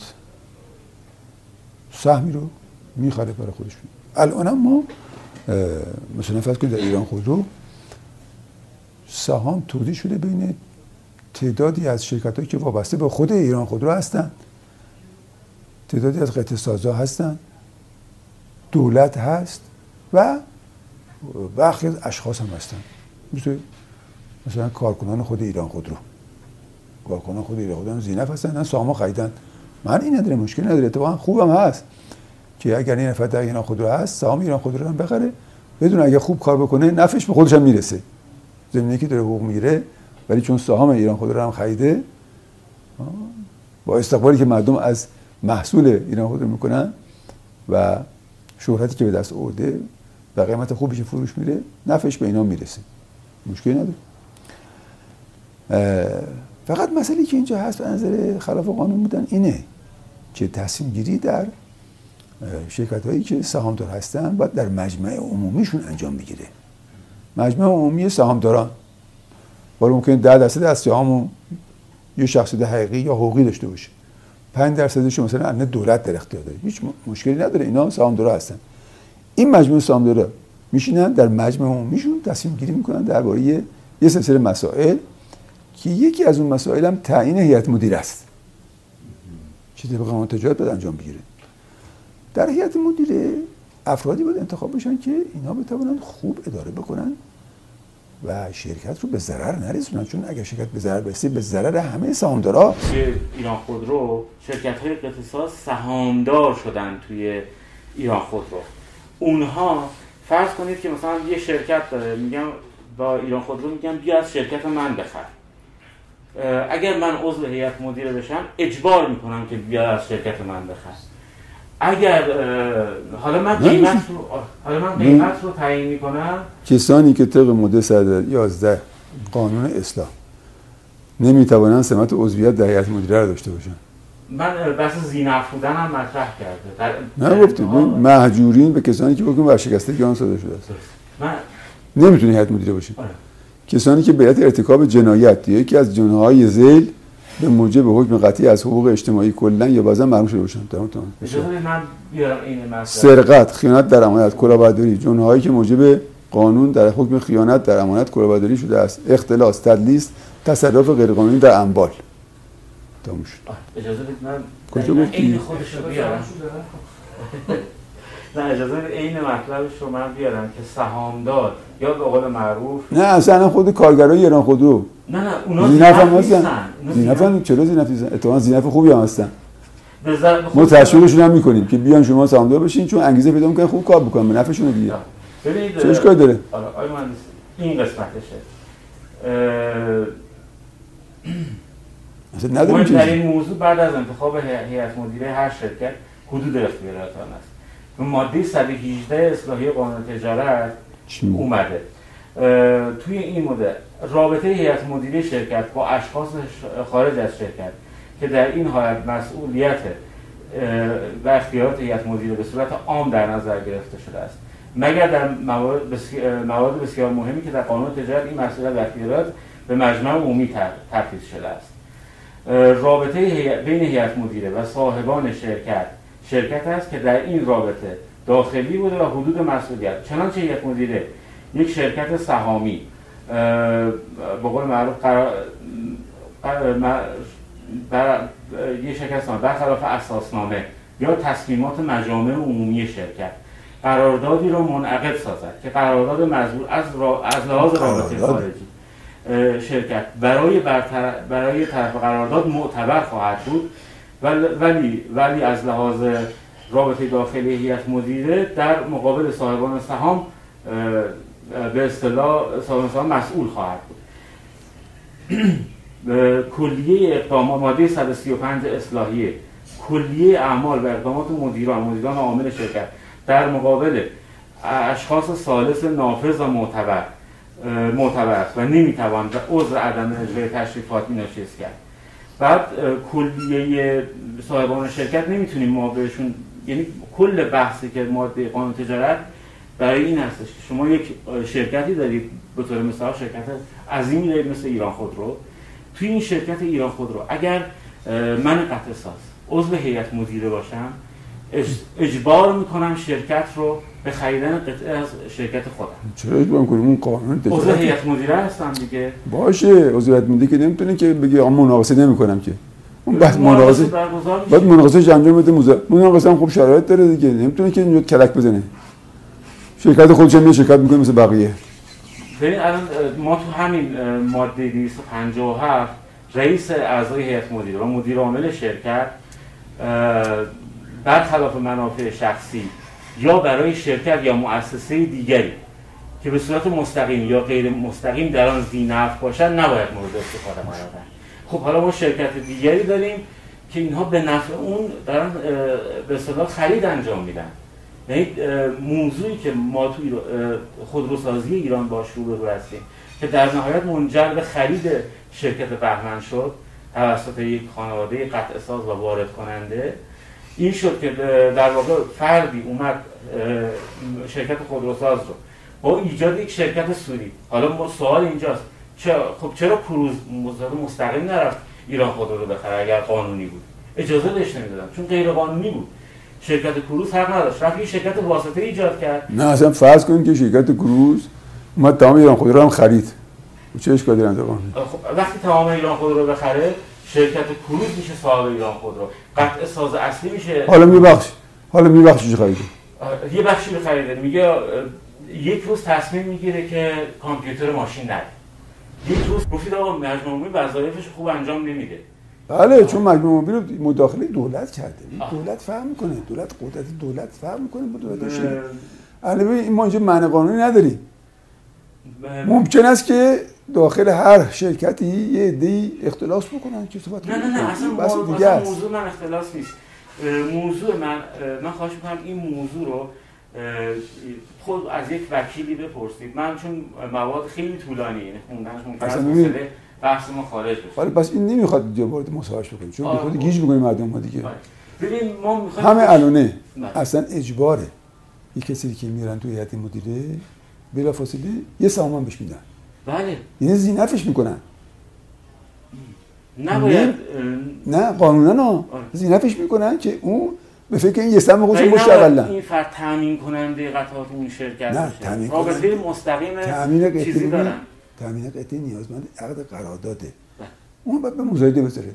سهمی رو می‌خره برای خودشون. الان ما مثلا فرض کنید در ایران خودرو سهام تولید شده بین تعدادی از شرکت هایی که وابسته به خود ایران خودرو هستن. تعدادی از قطع سازا هستن. دولت هست و برخی از اشخاص هم هستن. مثل مثلا کارکنان خود ایران خودرو. کارکنان خود ایران خودرو. زینف هستن ساما خریدن. من این نداره مشکل نداره. اتفاقا خوبم هست که اگر این نفر در ایران خودرو هست سهام ایران خودرو هم بخره. بدون اگه خوب کار بکنه نفش به خودش هم می‌رسه. زمینه که داره حقوق می‌گیره ولی چون سهام ایران خودرو هم خریده با استقبالی که مردم از محصول ایران خودرو می‌کنن و شهرتی که به دست آورده و قیمت خوبی که فروش میره نفش به اینا می‌رسه. مشکلی نداره. فقط مسئله که اینجا هست به نظر خلاف قانون بودن اینه که تصمیم گیری در شرکت هایی که سهامدار هستن باید در مجمع عمومیشون انجام بگیره. مجمع عمومی سهامداران. ولی ممکنه ده درصد از سهامو یه شخصیت حقیقی یا حقوقی داشته باشه. 5 درصدش مثلا امن دولت در اختیار داره هیچ مشکلی نداره. اینا سهامدارا هستن. این مجموعه سهامدارا میشینن در مجمع عمومیشون تصمیم گیری می‌کنن درباره یه سلسله مسائل که یکی از اون مسائل هم تعیین هیئت مدیره است. چه طبق قانون تجارت باید انجام بگیره. در هیئت مدیره افرادی باید انتخاب بشن که اینا بتوانند خوب اداره بکنن. و شرکت رو به ضرر نرسونن. چون اگر شرکت به ضرر برسه به ضرر همه سهامدارا. ایران خودرو شرکت های اقتصاد سهامدار شدن توی ایران خودرو اونها فرض کنید که مثلا یه شرکت داره میگم با ایران خودرو میگم بیا از شرکت من بخر. اگر من عضو هیئت مدیره بشم اجبار می‌کنم که بیا از شرکت من بخر. اگر حالا من قیمت رو حالا من قیمت رو تعیین می‌کنم. کسانی که طبق ماده 11 قانون اصلاح نمی‌توانند سمت عضویت در هیئت مدیره رو داشته باشن من بحث زینفودن هم مطرح کرده. نه گفتیم محجورین به کسانی که حکم ورشکستگی آن صادر شده است. من نمی‌تونه هیئت مدیره باشه آره. کسانی که به ارتکاب جنایت یکی از جناهای ذیل به موجب حکم قطعی از حقوق اجتماعی کلا یا بعضا محروم شده باشن. من بیارم این مسئله. سرقت خیانت در امانت کلاهبرداری جناهایی که موجب قانون در حکم خیانت در امانت کلاهبرداری شده است. اختلاس تدلیس تصرف غیرقانونی در اموال. تموم شد. اجازه بدید من کجا گفتی؟ عین خودش رو بیارم. نه اجازه عین مطلبش رو من بیارم که سهامدار یا به قول معروف نه اصلا خود کارگرای ایران خودرو نه نه اونا زینف هم هستن. زینف هم چرا زینف نیستن؟ اتفاقا زینف خوبی هم هستن. ما تشویقشون هم می‌کنیم که بیان شما سهامدار بشین چون انگیزه پیدا می‌کنن خوب کار بکنن به نفعشون دیگه ببینید چه اشکالی داره؟ آره این قسمتشه. اصلا نداریم مهمترین موضوع بعد از انتخاب هی- هیئت مدیره هر شرکت حدود اختیارات آن است. ماده 118 اصلاحی قانون تجارت؟ اومده. توی این مدل رابطه هیئت مدیره شرکت با اشخاص خارج از شرکت که در این حالت مسئولیت و اختیارات هیئت مدیره به صورت عام در نظر گرفته شده است. مگر در موارد موارد بسیار مهمی که در قانون تجارت این مسئولیت و اختیارات به مجمع عمومی تر- تفویض شده است. رابطه هی- بین هیئت مدیره و صاحبان شرکت شرکت است که در این رابطه داخلی بوده و حدود مسئولیت چنانچه هیئت مدیره یک شرکت سهامی به قول معروف قرار یک شرکت سهامی برخلاف اساسنامه یا تصمیمات مجامع عمومی شرکت قراردادی را منعقد سازد که قرارداد مزبور از, را... از لحاظ رابطه؟ خارجی شرکت برای. برای طرف قرارداد معتبر خواهد بود ولی ولی, از لحاظ رابطه داخلی هیئت مدیره در مقابل صاحبان سهام به اصطلاح صاحبان سهام مسئول خواهد بود. کلیه اقدامات ماده 135 اصلاحیه. کلیه اعمال و اقدامات مدیران مدیران عامل شرکت. در مقابل اشخاص ثالث نافذ و معتبر معتبر است و نمی‌توان به عذر عدم اجرای تشریفات اینا چیز کرد. بعد کلیه صاحبان شرکت نمی‌تونیم ما بهشون یعنی کل بحثی که ماده قانون تجارت برای این هستش که شما یک شرکتی دارید به طور مثال شرکت عظیمی دارید مثل ایران خودرو توی این شرکت ایران خودرو اگر من قطع ساز عضو هیئت مدیره باشم اج- اجبار می‌کنم شرکت رو به خریدن قطعه از شرکت خودم. چرا اجبار کنیم اون قانون عضو هیئت مدیره هستم دیگه. باشه عضویت میده که نمی‌تونه که بگه آقا مناقصه نمی‌کنم که. اون بعد مناقصه. بعد مناقصه انجام بده موزه. مناقصه هم خوب شرایط داره دیگه. نمی‌تونه که اینجا کلک بزنه. شرکت خودش هم شرکت می‌کنه مثل بقیه. ببین الان ما تو همین ماده 257 رئیس اعضای هیئت مدیره و مدیر عامل شرکت برخلاف منافع شخصی یا برای شرکت یا مؤسسه دیگری که به صورت مستقیم یا غیر مستقیم در آن ذینفع باشد نباید مورد استفاده قرار خب حالا ما شرکت دیگری داریم که اینها به نفع اون اه، به اصطلاح خرید انجام میدن. یعنی موضوعی که ما توی خودروسازی ایران باش روبرو هستیم که در نهایت منجر به خرید شرکت بهمن شد توسط یک خانواده قطع ساز و وارد کننده این شد که در واقع فردی اومد شرکت خودروساز رو. با ایجاد یک شرکت سوری. حالا ما سوال اینجاست. خب چرا کروز مستقیم نرفت ایران خودرو رو بخره اگر قانونی بود؟ اجازه بهش نمی‌دادن چون غیر قانونی بود. شرکت کروز حق نداشت. رفت شرکت واسطه ایجاد کرد. نه اصلا فرض کنید که شرکت کروز ما تمام ایران خودرو هم خرید. چه اشکالی خب وقتی تمام ایران خودرو بخره شرکت کروز میشه صاحب ایران خودرو قطع ساز اصلی میشه. حالا میبخش. حالا میبخش چی خریده یه بخشی رو خریده میگه یک روز تصمیم می‌گیره که کامپیوتر ماشین نده یک روز گفتید آقا مجموعه وظایفش خوب انجام نمیده. بله چون مجموعه رو مداخله دولت کرده. دولت فهم می‌کنه. دولت قدرت دولت فهم می‌کنه. با دولت شده البته این ما اینجا معنی قانونی نداریم. ممکن است که داخل هر شرکتی یه عده‌ای اختلاس بکنن که صحبت نه نه نه اصلا, اصلا موضوع من اختلاس نیست. موضوع من من خواهش می‌کنم این موضوع رو خود از یک وکیلی بپرسید. من چون مواد خیلی طولانی یعنی خوندنش ممکن بحث ما خارج بشه. حالا پس این نمی‌خواد اینجا وارد مصاحبه بکنیم. چون خود خب. گیج می‌کنیم مردم ما دیگه. آره. ببین ما همه الانه. اصلا اجباره. یک کسی که میرن توی هیئت مدیره بلا فاصله یه سامان بهش میدن. بله. یعنی زینفش می‌کنن. نباید نه قانونا نه. آره. زینفش می‌کنن که اون به فکر این یه سهم خودش مشتغلن. این فرد تامین کننده قطعات اون شرکت نه تامین رابطه مستقیم تامین چیزی دارن. تامین قطعه نیازمند عقد قرارداده. بله. اون باید به مزایده بذاره.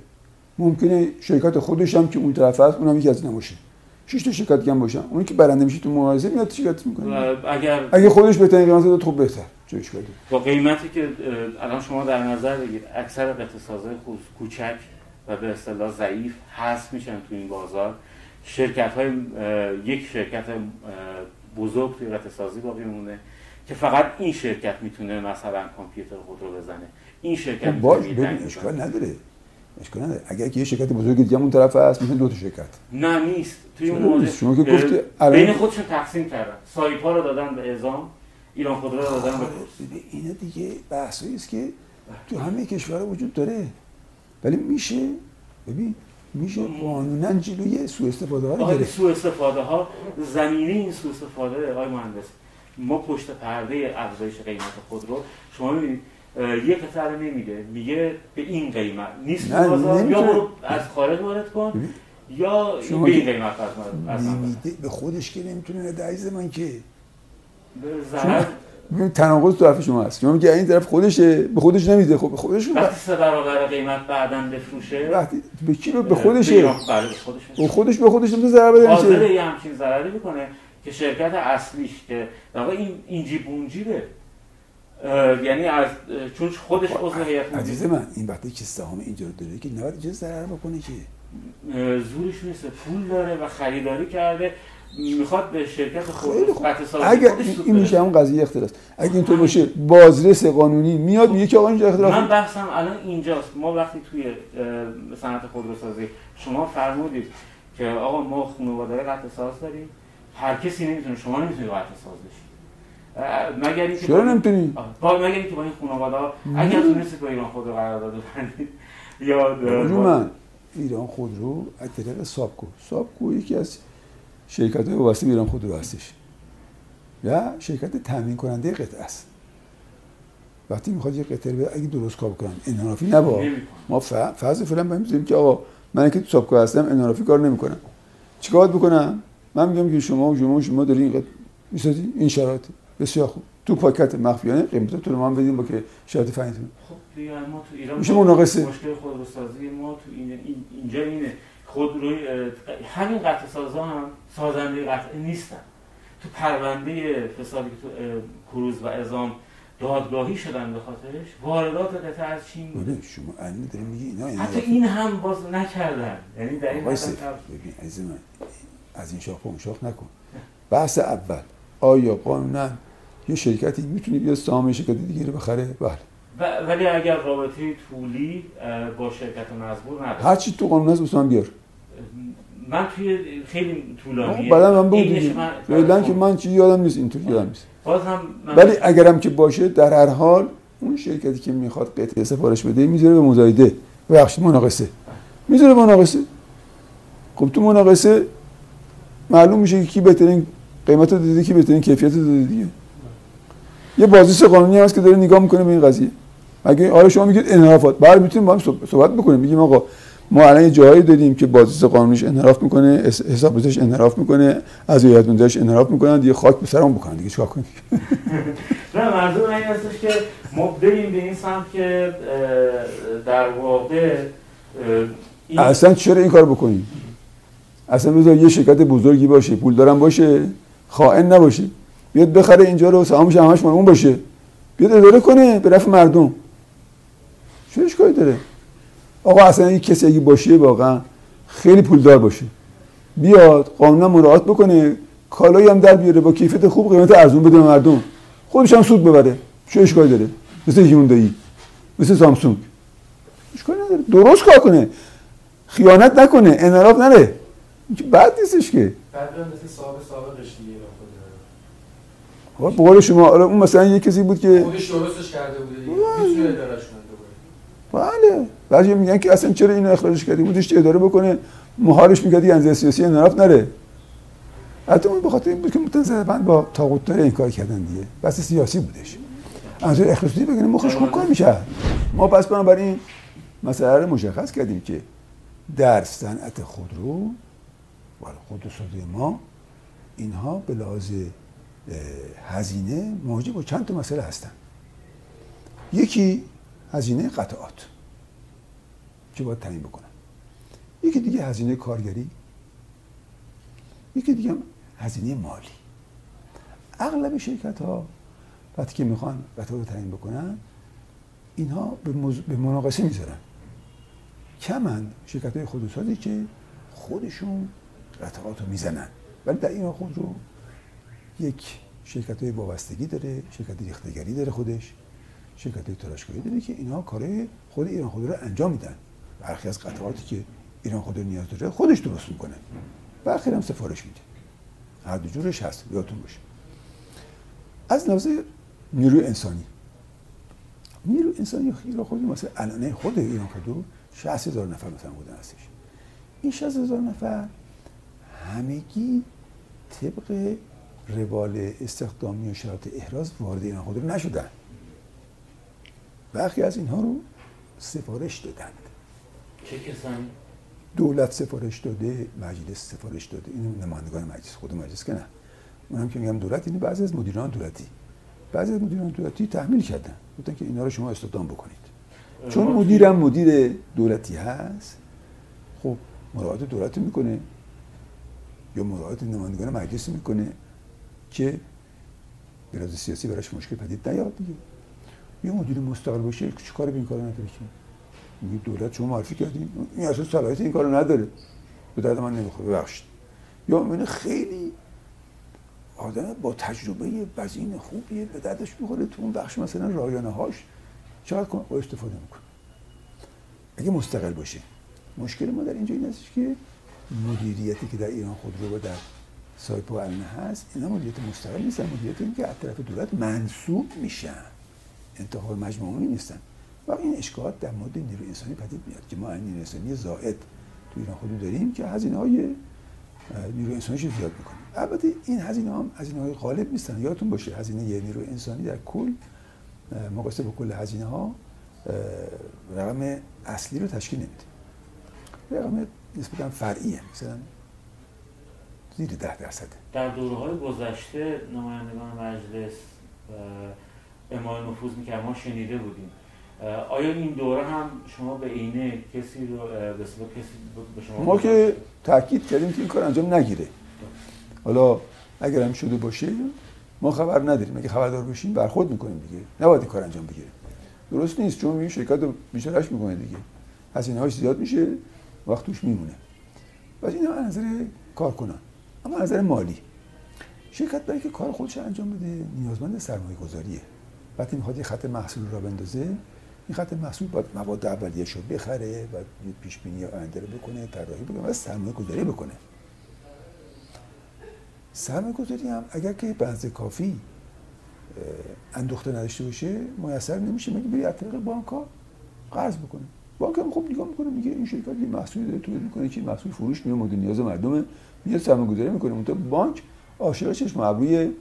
ممکنه شرکت خودش هم که اون طرف هست اونم یکی از نماشه شش تا شرکت دیگه باشن. اونی که برنده میشه تو مبارزه میاد شرکت می‌کنه. اگر اگه خودش بهترین قیمت داد خب بهتر. چه اشکالی با قیمتی که الان شما در نظر بگیرید اکثر قطع سازهای کوچک و به اصطلاح ضعیف هست میشن تو این بازار. شرکت های یک شرکت بزرگ توی قطع سازی باقی مونه که فقط این شرکت می‌تونه مثلا کامپیوتر خود رو بزنه. این شرکت خب باش اشکال نداره. اشکال نداره. اگر که یه شرکت بزرگ دیگه اون طرف هست می‌تونه دو تا شرکت. نه نیست. توی اون شما که گفتی بین خودشون تقسیم کردن. سایپا رو دادن به ازام ایران خودرو رو دادن به اینا دیگه بحثایی است که تو همه کشورها وجود داره. ولی میشه ببین میشه قانونا جلوی سوء استفاده ها رو سوء استفاده ها زمینه این سوء استفاده آقای مهندس ما پشت پرده افزایش قیمت خود رو شما می‌بینید یه قطعه رو نمیده. میگه به این قیمت. نیست بازار یا برو از خارج وارد کن یا به این قیمت از نمیده به خودش که نمی‌تونه ده من که. ببین تناقض تو حرف شما هست. شما میگه این طرف خودشه به خودش نمیده. خب به خودش وقتی سه برابر قیمت بعداً بفروشه وقتی به کی به خودشه. به خودش به خودش نمیده ضرر بده حاضر یه همچین ضرری می‌کنه که شرکت اصلیش که در این اینجی بونجیبه یعنی از چون خودش عضو هیئت عزیز من این وقتی که سهام اینجا داره که نباید چه ضرر بکنه که. زورش نیست. پول داره و خریداری کرده. می‌خواد به شرکت خود اگر این میشه اون قضیه اختلاس اگه اینطور باشه بازرس قانونی میاد میگه که آقا اینجا اختلاس من بحثم الان اینجاست. ما وقتی توی صنعت خودروسازی شما فرمودید که آقا ما خانواده قطع ساز داریم. هر کسی نمی‌تونه شما نمی‌تونید قطع ساز بشید مگر اینکه چرا نمی‌تونی؟ با مگر اینکه با این خانواده ها اگر تونستید با ایران خودرو قرارداد ببندید یا من ایران خودرو از طریق سابکو. سابکو یکی از شرکت های واسه ایران خودرو هستش. یا شرکت تامین کننده قطعه است. وقتی می‌خواد یه قطعه رو اگه درست کار کنن انحرافی نبا. ما فرض فعلا می‌ذاریم که آقا من که تو سابکو هستم انحرافی کار نمی‌کنم. چیکار بکنم؟ من میگم که شما و شما و شما دارین این این شرایط بسیار خوب. تو پاکت مخفیانه قیمت تو رو من بدیم با که شرایط فنیتون خب دیگه ما تو ایران میشه مناقصه. مشکل خودروسازی ما تو این اینجا اینه. خودروی همین قطع سازا هم سازنده قطع نیستن. تو پرونده فسادی که تو کروز و ازام دادگاهی شدن به خاطرش واردات قطع از چین بود. بله، شما الان داریم میگی اینا حتی این هم باز نکردن. یعنی در این ببین عزیز من از این شاخ اون شاخ نکن. بحث اول آیا قانونا یه شرکتی می‌تونه بیا سهام شرکت دیگه رو بخره؟ بله. ولی اگر رابطه طولی با شرکت مزبور نداره هر چی تو قانون هست من من توی خیلی طولانیه. بعدا من بگو که من چی یادم نیست اینطور یادم نیست. باز هم ولی اگرم که باشه در هر حال اون شرکتی که می‌خواد قطعه سفارش بده می‌ذاره به مزایده. بخشید مناقصه. می‌ذاره مناقصه. خب تو مناقصه معلوم میشه که کی بهترین قیمت رو داده کی بهترین کیفیت رو داده دیگه. یه بازیس قانونی هست که داره نگاه می‌کنه به این قضیه. اگه آره شما میگید انحرافات؟ بعد می‌تونیم با هم صحبت بکنیم. میگیم آقا ما الان جایی داریم که بازیس قانونیش انحراف می‌کنه حساباتش انحراف می‌کنه از هیئت انحراف می‌کنن دیگه خاک به سرمون بکنن دیگه چیکار کنیم؟ نه منظور این هستش که ما بریم به این سمت که در واقع اصلا چرا این کار بکنیم؟ اصلا بذار یه شرکت بزرگی باشه پول دارم باشه خائن نباشه. بیاد بخره اینجا رو سهامش همش مال اون باشه. بیاد اداره کنه به مردم. چه اشکالی داره؟ آقا اصلا یک کسی اگه باشه واقعا خیلی پولدار باشه. بیاد قانون مراعات بکنه کالایی هم در بیاره با کیفیت خوب قیمت ارزون بده به مردم. خودش هم سود ببره چه اشکالی داره؟ مثل هیوندایی مثل سامسونگ. اشکالی نداره. درست کار کنه. خیانت نکنه انحراف نره. بعد نیستش که. بعد مثل صاحب صاحبش دیگه خب قول شما اون مثلا یه کسی بود که خودش درستش کرده بوده دیگه. بله. بعضی میگن که اصلا چرا اینو اخراجش کردی؟ بودش اداره بکنه. مهارش می‌کردی انزه سیاسی انحراف نره. حتی اون بخاطر این بود که بند با تاقوت داره این کار کردن دیگه. بس سیاسی بودش. از اخراجی بگن مخش خوب کار میشه ما پس بنابراین مسئله رو مشخص کردیم که در صنعت خودرو خودروسازی ما اینها به لحاظ هزینه مواجه با چند تا مسئله هستن. یکی هزینه قطعات. که باید تعیین بکنن یکی دیگه هزینه کارگری. یکی دیگه هزینه مالی. اغلب شرکت ها وقتی که می‌خوان قطعات رو تعیین بکنن اینها به, مز... به مناقصه می‌ذارن. کمن شرکت های خودروسازی که خودشون قطعات رو می‌زنن. ولی در این خود رو یک شرکت های وابستگی داره شرکت ریختگری داره خودش. شرکت های داره که اینها کار خود ایران خود رو انجام میدن. برخی از قطعاتی که ایران خود نیاز داره خودش درست می‌کنه. برخی هم سفارش میده. هر دو جورش هست. یادتون باشه. از لحاظ نیروی انسانی نیروی انسانی ایران خود مثلا الان خود ایران خود 60 هزار نفر مثلا بودن هستش. این 60 هزار نفر همگی طبق روال استخدامی و شرایط احراز وارد ایران خود نشدن. برخی از اینها رو سفارش دادند. چه کسانی؟ دولت سفارش داده مجلس سفارش داده. این نمایندگان مجلس خود مجلس که نه. من هم که میگم دولت اینه بعضی از مدیران دولتی. بعضی از مدیران دولتی تحمیل کردن. گفتن که اینا رو شما استخدام بکنید. چون مدیرم مدیر دولتی هست خب مراعات دولت می‌کنه. یا مراعات نمایندگان مجلس می‌کنه که به سیاسی براش مشکل پدید نیاد دیگه. یه مدیر مستقل باشه چه کاری به این کارو نداره که؟ میگه دولت شما معرفی کردین. این اصلا صلاحیت این کارو نداره. به درد من نمی‌خوره ببخشید. یا من خیلی آدم با تجربه وزین خوبیه به دردش می‌خوره. تو اون بخش مثلا رایانه هاش چقدر کن استفاده می‌کنه. اگه مستقل باشه. مشکل ما در اینجا این که مدیریتی که در ایران خودرو و در سایپا هست اینا مدیریت مستقل نیستن. مدیریت که از طرف دولت منصوب میشن. انتخاب مجموعی نیستن. و این اشکالات در مورد نیروی انسانی پدید میاد که ما این نیروی انسانی زائد تو ایران خودرو داریم که هزینه های نیروی انسانیش زیاد می‌کنه. البته این هزینه هم هزینه های غالب نیستن. یادتون باشه هزینه یه نیروی انسانی در کل مقایسه با کل هزینه ها رقم اصلی رو تشکیل نمیده. رقم نسبتا فرعیه. مثلا زیر ده درصده. در دوره های گذشته نمایندگان مجلس اعمال نفوذ می‌کرد ما شنیده بودیم. آیا این دوره هم شما به اینه کسی رو به کسی به شما ما که تاکید کردیم که این کار انجام نگیره. حالا اگر هم شده باشه ما خبر نداریم. اگه خبردار بشیم برخورد می‌کنیم دیگه. نباید این کار انجام بگیره. درست نیست چون این شرکت رو بیشترش می‌کنه دیگه. هزینه هاش زیاد میشه وقت توش میمونه. و این از نظر کار کنن اما نظر مالی. شرکت برای که کار خودش انجام بده نیازمند سرمایه گذاریه وقتی می‌خواد یه خط محصول را بندازه این خط محصول باید مواد اولیه شو بخره و پیش بینی آینده رو بکنه طراحی بکنه و سرمایه گذاری بکنه. سرمایه گذاری هم اگر که به کافی اندوخته نداشته باشه میسر نمیشه. مگه بری از طریق بانک ها قرض بکنه؟ بانک هم خب نگاه می‌کنه میگه این شرکت یه محصولی داره تولید می‌کنه که محصول فروش میاد مورد نیاز مردم میاد سرمایه گذاری می‌کنه. اون بانک عاشق چشم ابروی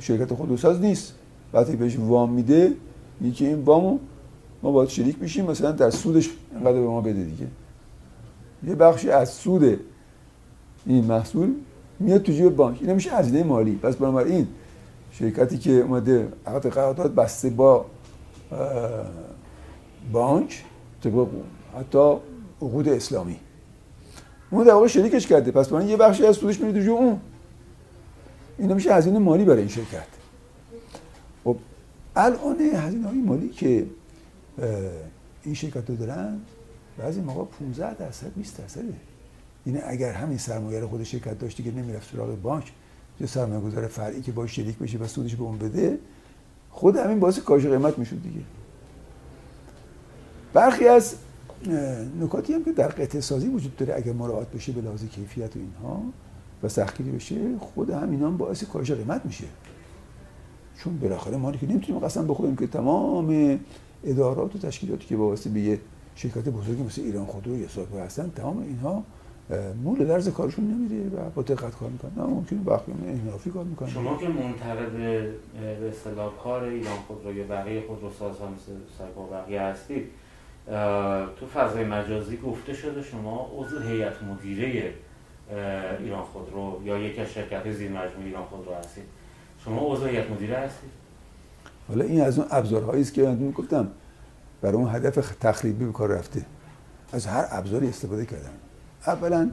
شرکت خودروساز نیست. وقتی بهش وام میده میگه که این وامو ما باید شریک بشیم مثلا در سودش انقدر به ما بده دیگه. یه بخشی از سود این محصول میاد تو جیب بانک. این میشه هزینه مالی. پس بنابراین شرکتی که اومده عقد قرارداد بسته با بانک طبق حتی عقود اسلامی. اون در واقع شریکش کرده. پس برای یه بخشی از سودش میره تو اون. این میشه هزینه مالی برای این شرکت. الان هزینه های مالی که این شرکت رو دارن بعضی موقع 15 درصد 20 درصده. یعنی اگر همین سرمایه خود شرکت داشتی که نمی‌رفت سراغ بانک یا سرمایه گذار فرعی که باش شریک بشه و سودش به اون بده خود همین باعث کاهش قیمت می‌شد دیگه. برخی از نکاتی هم که در قطع سازی وجود داره اگر مراعات بشه به لحاظ کیفیت و اینها و سختگیری بشه خود همینا هم باعث کاهش قیمت میشه. چون بالاخره ما که نمی‌تونیم قسم بخوریم که تمام ادارات و تشکیلاتی که وابسته به یه شرکت بزرگی مثل ایران خودرو یا ساکو هستن تمام اینها مول درز کارشون نمیره و با دقت کار می‌کنن. نه ممکنه وقتی انحرافی کار می‌کنن. شما که منتقد به اصطلاح کار ایران خودرو یا بقیه خودروسازها مثل سایپا بقیه هستید تو فضای مجازی گفته شده شما عضو هیئت مدیره ایران خودرو یا یکی از شرکت زیر مجموعه ایران خودرو هستید. شما عضو هیئت مدیره هستید؟ حالا این از اون ابزارهایی است که من گفتم برای اون هدف تخریبی به کار رفته. از هر ابزاری استفاده کردم. اولا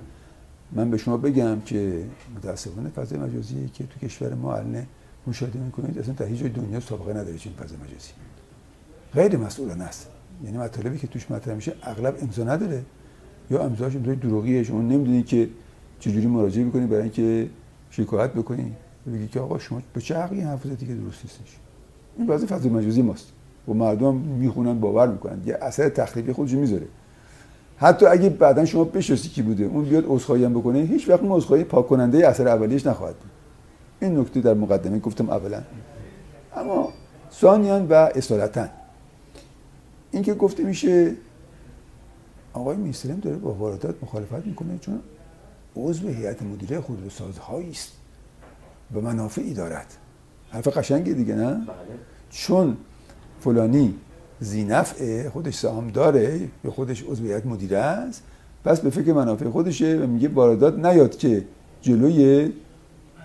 من به شما بگم که متاسفانه فضای مجازی که تو کشور ما الان مشاهده می‌کنید اصلا در هیچ دنیا سابقه نداره چنین فضای مجازی. غیر مسئولانه است. یعنی مطالبی که توش مطرح میشه اغلب امضا نداره. یا امضاش امضای دروغیه. شما نمی‌دونید که چجوری مراجعه بکنید برای اینکه شکایت بکنید. بگی که آقا شما به چه حقی حرف که درست نیستش؟ این بعضی فضای مجازی ماست. و مردم می‌خونن باور می‌کنن. یه اثر تخریبی خودش می‌ذاره. حتی اگه بعدا شما بشناسی کی بوده اون بیاد عذرخواهی هم بکنه هیچ وقت اون عذرخواهی پاک کننده اثر اولیش نخواهد بود. این نکته در مقدمه گفتم اولا. اما ثانیان و اصالتا. این که گفته میشه آقای میسلم داره با واردات مخالفت می‌کنه چون عضو هیئت مدیره خودروسازهایی است. و منافعی دارد. حرف قشنگه دیگه نه؟ بله. چون فلانی زینفعه خودش سهام داره یا خودش عضو هیئت مدیره است پس به فکر منافع خودشه و میگه واردات نیاد که جلوی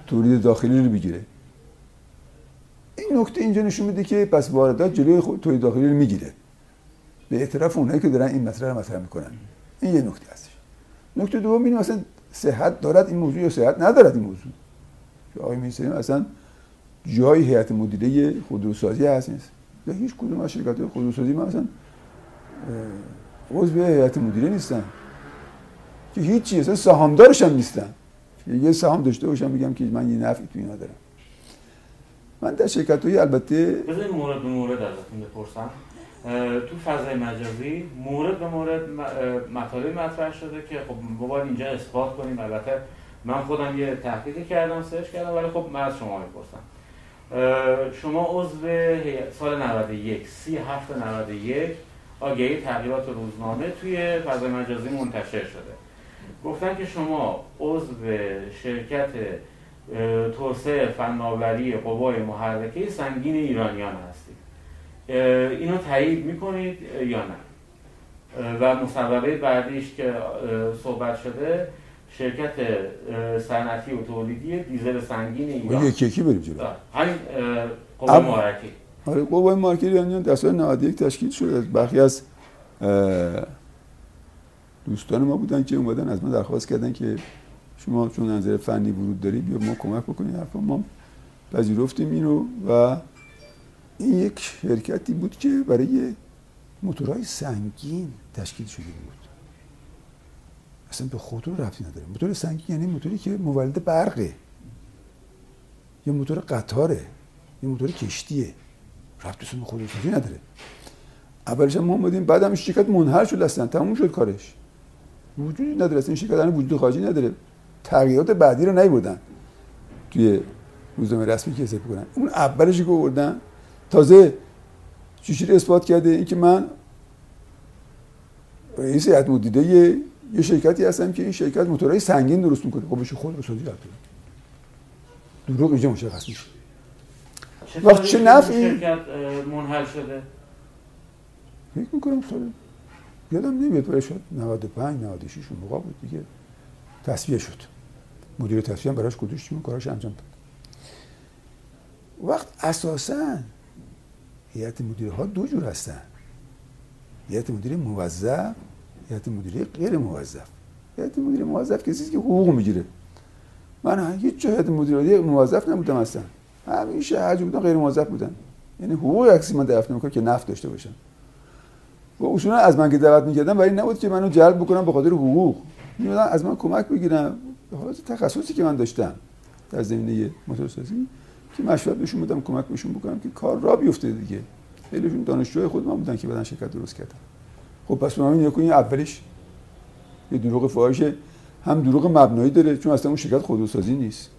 تولید داخلی رو بگیره. این نکته اینجا نشون میده که پس واردات جلوی تولید داخلی رو می‌گیره. به اعتراف اونایی که دارن این مسئله رو مطرح می‌کنن. این یه نکته هستش. نکته دوم این مثلا صحت دارد این موضوع یا صحت ندارد این موضوع؟ که آقای میسریم اصلا جای هیئت مدیره خودروسازی هست نیست. یا هیچ کدوم از شرکت خودروسازی من مثلا عضو هیئت مدیره نیستن. که هیچی اصلا سهامدارش هم نیستن. یه سهام داشته باشم میگم که من یه نفعی تو اینا دارم. من در شرکت های البته بذارید مورد به مورد ازتون بپرسم. تو فضای مجازی مورد به مورد مطالبی مطرح شده که خب باید اینجا اثبات کنیم. البته من خودم یه تحقیق کردم سرچ کردم ولی خب من از شما می‌پرسم. شما عضو سال 91 سی هفت 91 آگهی تغییرات روزنامه توی فضای مجازی منتشر شده. گفتن که شما عضو شرکت توسعه فناوری قوای محرکه سنگین ایرانیان هستید. اینو تایید می‌کنید یا نه؟ و مصوبه بعدیش که صحبت شده شرکت صنعتی و تولیدی دیزل سنگین ایران. یکی یکی بریم جلو. همین قوه محرکه آره قوه محرکه ایرانیان در سال 91 تشکیل شد. از برخی از دوستان ما بودن که اومدن از ما درخواست کردن که شما چون نظر فنی ورود داری بیا ما کمک بکنید حرفا ما پذیرفتیم اینو و این یک شرکتی بود که برای موتورهای سنگین تشکیل شده بود. اصلا به خودرو رفتی نداره موتور سنگین یعنی موتوری که مولد برقه. یا موتور قطاره. یا موتور کشتیه. رفت به خودروسازی نداره. اولش ما اومدیم بعدم شرکت منحل شد اصلا. تموم شد کارش. وجودی نداره. اصلا این شرکت وجود خارجی نداره. تغییرات بعدی رو نیوردن. توی روزنامه رسمی که حساب کنن اون اولش که آوردن تازه چیشیر اثبات کرده؟ اینکه من رئیس هیئت مدیره یه, شرکتی هستم که این شرکت موتورهای سنگین درست می‌کنه. خب بشه خود رسوزی رفته دروغ اینجا مشخص میشه. وقت چه نفعی؟ شرکت منحل شده؟ فکر می‌کنم سال یادم نمیاد برای شد 95 96 اون موقع بود دیگه. تصفیه شد. مدیر تصفیه هم براش گذاشتیم کاراش انجام داد. وقت اساسا هیئت مدیره ها دو جور هستن. هیئت مدیره موظف هیئت مدیره غیر موظف هیئت مدیره موظف کسی که حقوق می‌گیره من هیچ جا هیئت مدیره موظف نبودم اصلا همیشه هر جا بودم غیر موظف بودن یعنی حقوق کسی من دفع نمی‌کنم که نفت داشته باشم و اصولا از من که دعوت برای این نبود که منو جلب بکنم به خاطر حقوق میمدن از من کمک بگیرم به حالت تخصصی که من داشتم در زمینه موتورسازی که مشورت بهشون بدم کمک بهشون بکنم که کار را بیفته دیگه خیلیشون دانشجوی خود من بودن که بعدن شرکت درست کردن خب پس من نگاه اولیش یه دروغ فاحشه. هم دروغ مبنایی داره چون اصلا اون شرکت خودروسازی نیست.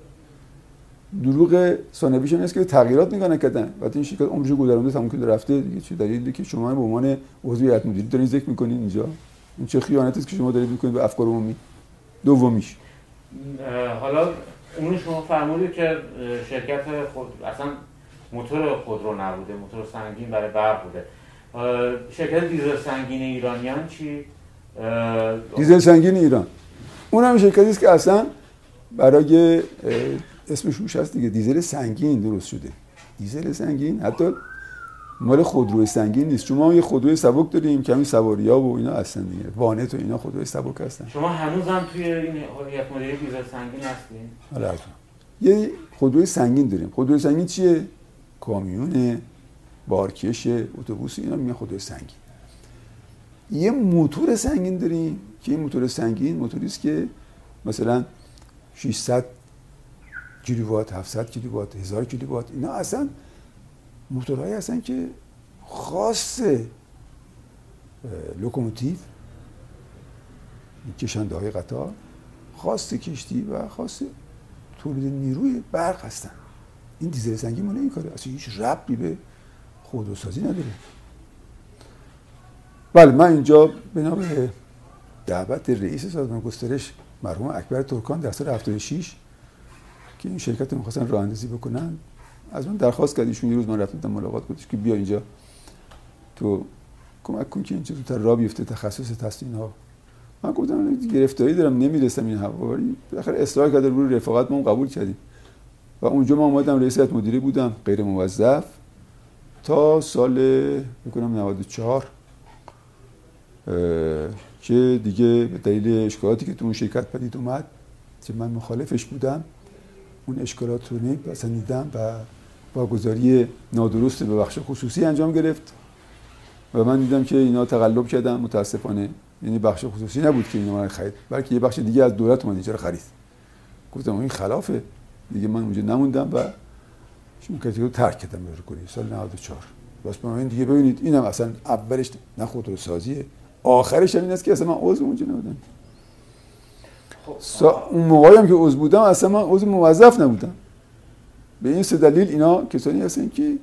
دروغ ثانویش هم که تغییرات نگاه نکردن. وقتی این شرکت عمرش رو گذرونده تموم کرده رفته دیگه. چه دلیلی که شما به عنوان عضو هیئت مدیره دارین ذکر می‌کنین اینجا؟ این چه خیانتی است که شما دارید می‌کنید به افکار عمومی؟ دومیش. حالا اونو شما فرمودید که شرکت خود اصلا موتور خودرو نبوده موتور سنگین برای برق بوده. شرکت دیزل سنگین ایرانیان چی؟ دیزل سنگین ایران. اون هم شرکتی است که اصلا برای اسمش روش هست دیگه. دیزل سنگین درست شده. دیزل سنگین حتی مال خودروی سنگین نیست. چون ما یه خودروی سبک داریم کمی سواری ها و اینا هستن دیگه. وانت و اینا خودروی سبک هستن. شما هنوزم توی این هیئت مدیره دیزل سنگین هستین؟ حالا. یه خودروی سنگین داریم. خودروی سنگین چیه؟ کامیون. بارکش اتوبوس اینا میگن خودروی سنگین. یه موتور سنگین داریم که این موتور سنگین موتوری است که مثلا 600 کیلووات 700 کیلووات 1000 کیلووات اینا اصلا موتورهایی هستن که خاص لوکوموتیو کشنده های قطار خاص کشتی و خاص تولید نیروی برق هستن. این دیزل سنگین مال این کاره. اصلا هیچ ربطی به خودروسازی نداره بله من اینجا بنا به دعوت رئیس سازمان گسترش مرحوم اکبر ترکان در سال 76 که این شرکت رو می‌خواستن راه اندازی بکنن. از من درخواست کرد ایشون یه روز من رفتم ملاقات گفتش که بیا اینجا. تو کمک کن که اینجا زودتر راه بیفته تخصص تسلیم ها من گفتم من گرفتاری دارم نمی‌رسم این هوا ولی بالاخره اصرار کرده روی رفاقت هم قبول کردیم. و اونجا من اومدم رئیس مدیره بودم غیر موظف تا سال می‌کنم 94 اه، که دیگه به دلیل اشکالاتی که تو اون شرکت پدید اومد که من مخالفش بودم اون اشکالات رو نمیپسندیدم و واگذاری نادرست به بخش خصوصی انجام گرفت. و من دیدم که اینا تقلب کردن متاسفانه. یعنی بخش خصوصی نبود که اینا من خرید بلکه یه بخش دیگه از دولت اومد اینجا رو خرید. گفتم این خلافه. دیگه من اونجا نموندم و شرکتی رو ترک کردم به کنی. سال 94 بس با این دیگه ببینید اینم اصلا اولش نه خودروسازیه آخرش هم این است که اصلا من عضو اونجا نبودم. خب. سا... اون موقعی هم که عضو بودم اصلا من عضو موظف نبودم. به این سه دلیل اینا کسانی هستن که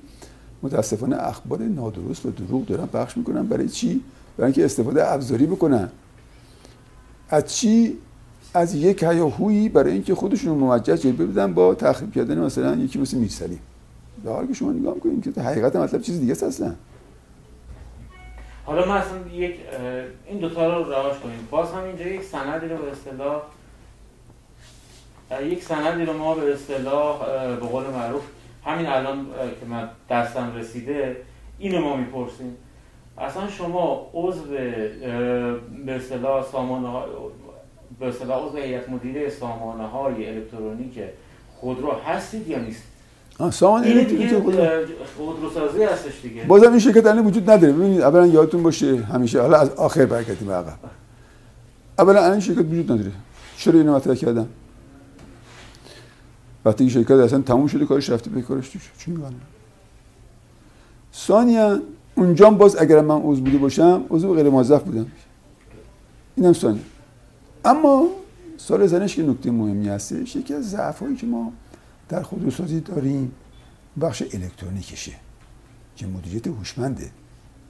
متاسفانه اخبار نادرست و دروغ دارن پخش می‌کنن. برای چی؟ برای اینکه استفاده ابزاری بکنن. از چی؟ از یک هیاهویی برای اینکه خودشون رو موجه جلوه بدن با تخریب کردن مثلا یکی مثل میرسلی در حالی که شما نگاه می‌کنید که حقیقت مطلب چیز دیگه است حالا ما اصلا یک این دوتا رو رواش کنیم. باز هم اینجا یک سندی رو به اصطلاح یک سندی رو ما به اصطلاح به قول معروف همین الان که من دستم رسیده اینو ما می‌پرسیم. اصلا شما عضو به اصطلاح سامانه به اصطلاح عضو هیئت مدیره سامانه های الکترونیک خودرو هستید یا نیست سامان دیگه خودروسازی هستش دیگه. بازم این شرکت الان وجود نداره. ببینید اولا یادتون باشه همیشه حالا از آخر برگردیم به عقب. اولا الان این شرکت وجود نداره. چرا اینو مطرح کردم وقتی این شرکت اصلا تموم شده کارش رفته به کارش توش. چی میگن؟ ثانیا اونجا باز اگر من عضو بوده باشم عضو غیر موظف بودم. اینم ثانیا. اما سال زنش که نکته مهمی هستش یکی از ضعف هایی که ما در خودروسازی داریم. بخش الکترونیکشه که مدیریت هوشمند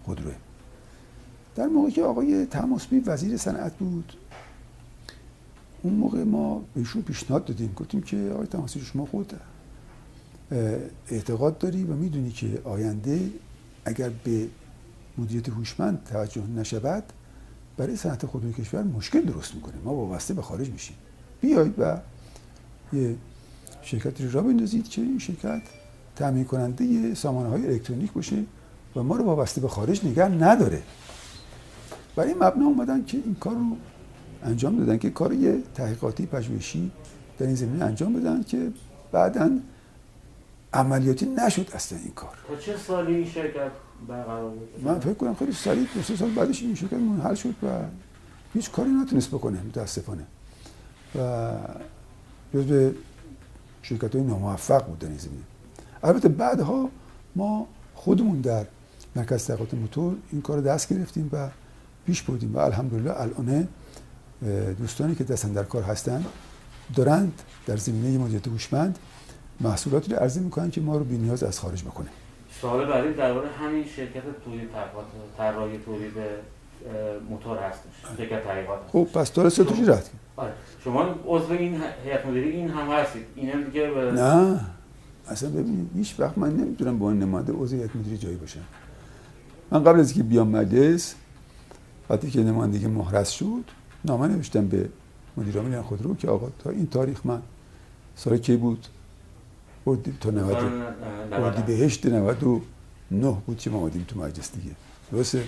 خودروه. در موقعی که آقای تماسبی وزیر صنعت بود اون موقع ما بهشون پیشنهاد دادیم. گفتیم که آقای تماسبی شما خود اعتقاد داری و می‌دونی که آینده اگر به مدیریت هوشمند توجه نشود برای صنعت خودروی کشور مشکل درست می‌کنه. ما وابسته به خارج میشیم. بیایید و یه شرکتی را بندازید که این شرکت تامین کننده سامانه های الکترونیک باشه و ما رو وابسته به خارج نگه نداره. برای این مبنا اومدن که این کار رو انجام دادن که کار یه تحقیقاتی پژوهشی در این زمینه انجام بدن که بعدا عملیاتی نشد اصلا این کار. تا چه سالی این شرکت برقرار من فکر کنم خیلی سریع دو سه سال بعدش این شرکت منحل شد و هیچ کاری نتونست بکنه متاسفانه. و جزو شرکت های ناموفق بود در این زمینه. البته بعدها ما خودمون در مرکز تحقیقات موتور این کار دست گرفتیم و پیش بردیم و الحمدلله الان دوستانی که دستن در کار هستن دارند در زمینه مدیریت هوشمند محصولاتی رو عرضه می‌کنن که ما رو بی نیاز از خارج بکنه. سوال بعدی درباره همین شرکت تولید طراحی تولید موتور هستش. شرکت تحقیقات خب پس داره سه توشی رد آره. شما عضو این هیئت مدیره این هم هستید. اینم دیگه به نه. اصلا ببینید هیچ وقت من نمی‌تونم با نماینده عضو هیئت مدیره جایی باشم. من قبل از اینکه بیام مجلس وقتی که نمایندگی مهرس شد نامه نوشتم به مدیر عامل خودرو که آقا تا این تاریخ من سال کی بود؟ اردی تا 90 اردی بهشت 99 بود که ما آمدیم تو مجلس دیگه. درسته.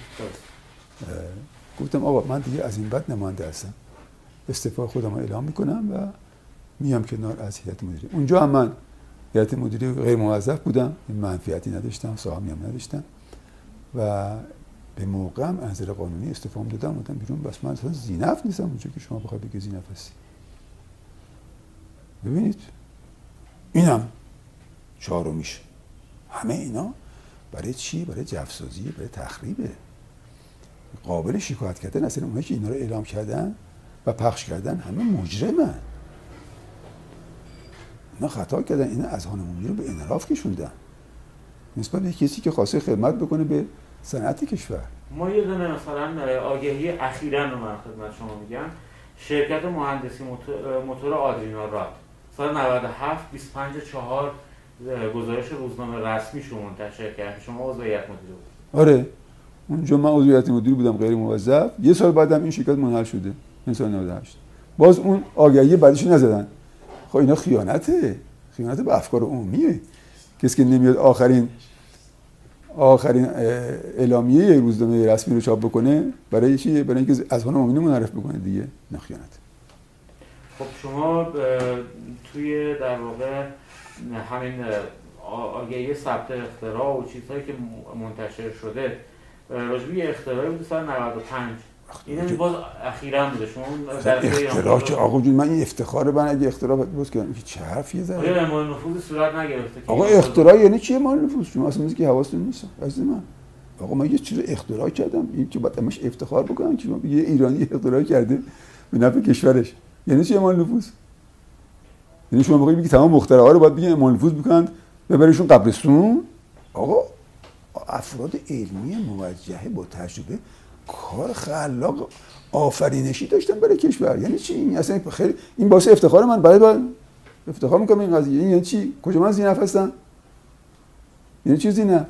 گفتم آقا من دیگه از این بعد نماینده هستم. استعفا خودم اعلام می‌کنم و میام کنار از هیئت مدیره. اونجا هم من هیئت مدیره غیر موظف بودم. منفیتی نداشتم سهامی هم نداشتم. و به موقع هم انظر قانونی استفام دادم. بودم بیرون بس من اصلا زینف نیستم اونجا که شما بخوای بگی زینف هستی. ببینید اینم چهارمیش. همه اینا برای چی؟ برای جفسازی برای تخریبه. قابل شکایت کردن اصلا اونایی که اینا رو اعلام کردن و پخش کردن همه مجرمن. اینا خطا کردن اینا از هانمونی رو به انراف کشوندن. نسبت به کسی که خواسته خدمت بکنه به صنعت کشور. ما یه دونه مثلا آگهی اخیرا رو من خدمت شما میگم. شرکت مهندسی موتور آدرینا راد. سال 97 25 4 گزارش روزنامه رسمی شما منتشر کرد شما عضو هیئت مدیره آره. اونجا من عضو هیئت مدیره بودم غیر موظف. یه سال بعدم این شرکت منحل شده این سال 98 باز اون آگهی بعدش نزدن. خب اینا خیانته. خیانت به افکار عمومیه. کسی که نمیاد آخرین آخرین اعلامیه روزنامه رسمی رو چاپ بکنه برای چی؟ برای اینکه از هان مؤمنین منعرف بکنه دیگه. نخیانت خب شما توی در واقع همین آگهی ثبت اختراع و چیزهایی که منتشر شده راجبی اختراعی بود سال 95 این باز اخیرا بوده. شما اختراع که آقا جون من این افتخار من اگه اختراع کردم که چه حرفیه زدی؟ مال نفوذ صورت نگرفته آقا اختراع یعنی چیه مال نفوذ؟ شما اصلا که حواستون نیست. عزیز من آقا من یه چیز اختراع کردم. این که بعد همش افتخار بکنم که یه ایرانی اختراع کرده به نفع کشورش. یعنی چیه مال نفوذ؟ یعنی شما بگید تمام مخترعا رو باید بگین مال نفوذ بکنند ببریشون قبرستون؟ آقا افراد علمی موجهه با تجربه کار خلاق آفرینشی داشتن برای کشور. یعنی چی؟ این اصلا خیلی این باعث افتخار من. برای باید افتخار می‌کنم این قضیه. یعنی چی؟ کجا من زینف هستم؟ یعنی چی زینف؟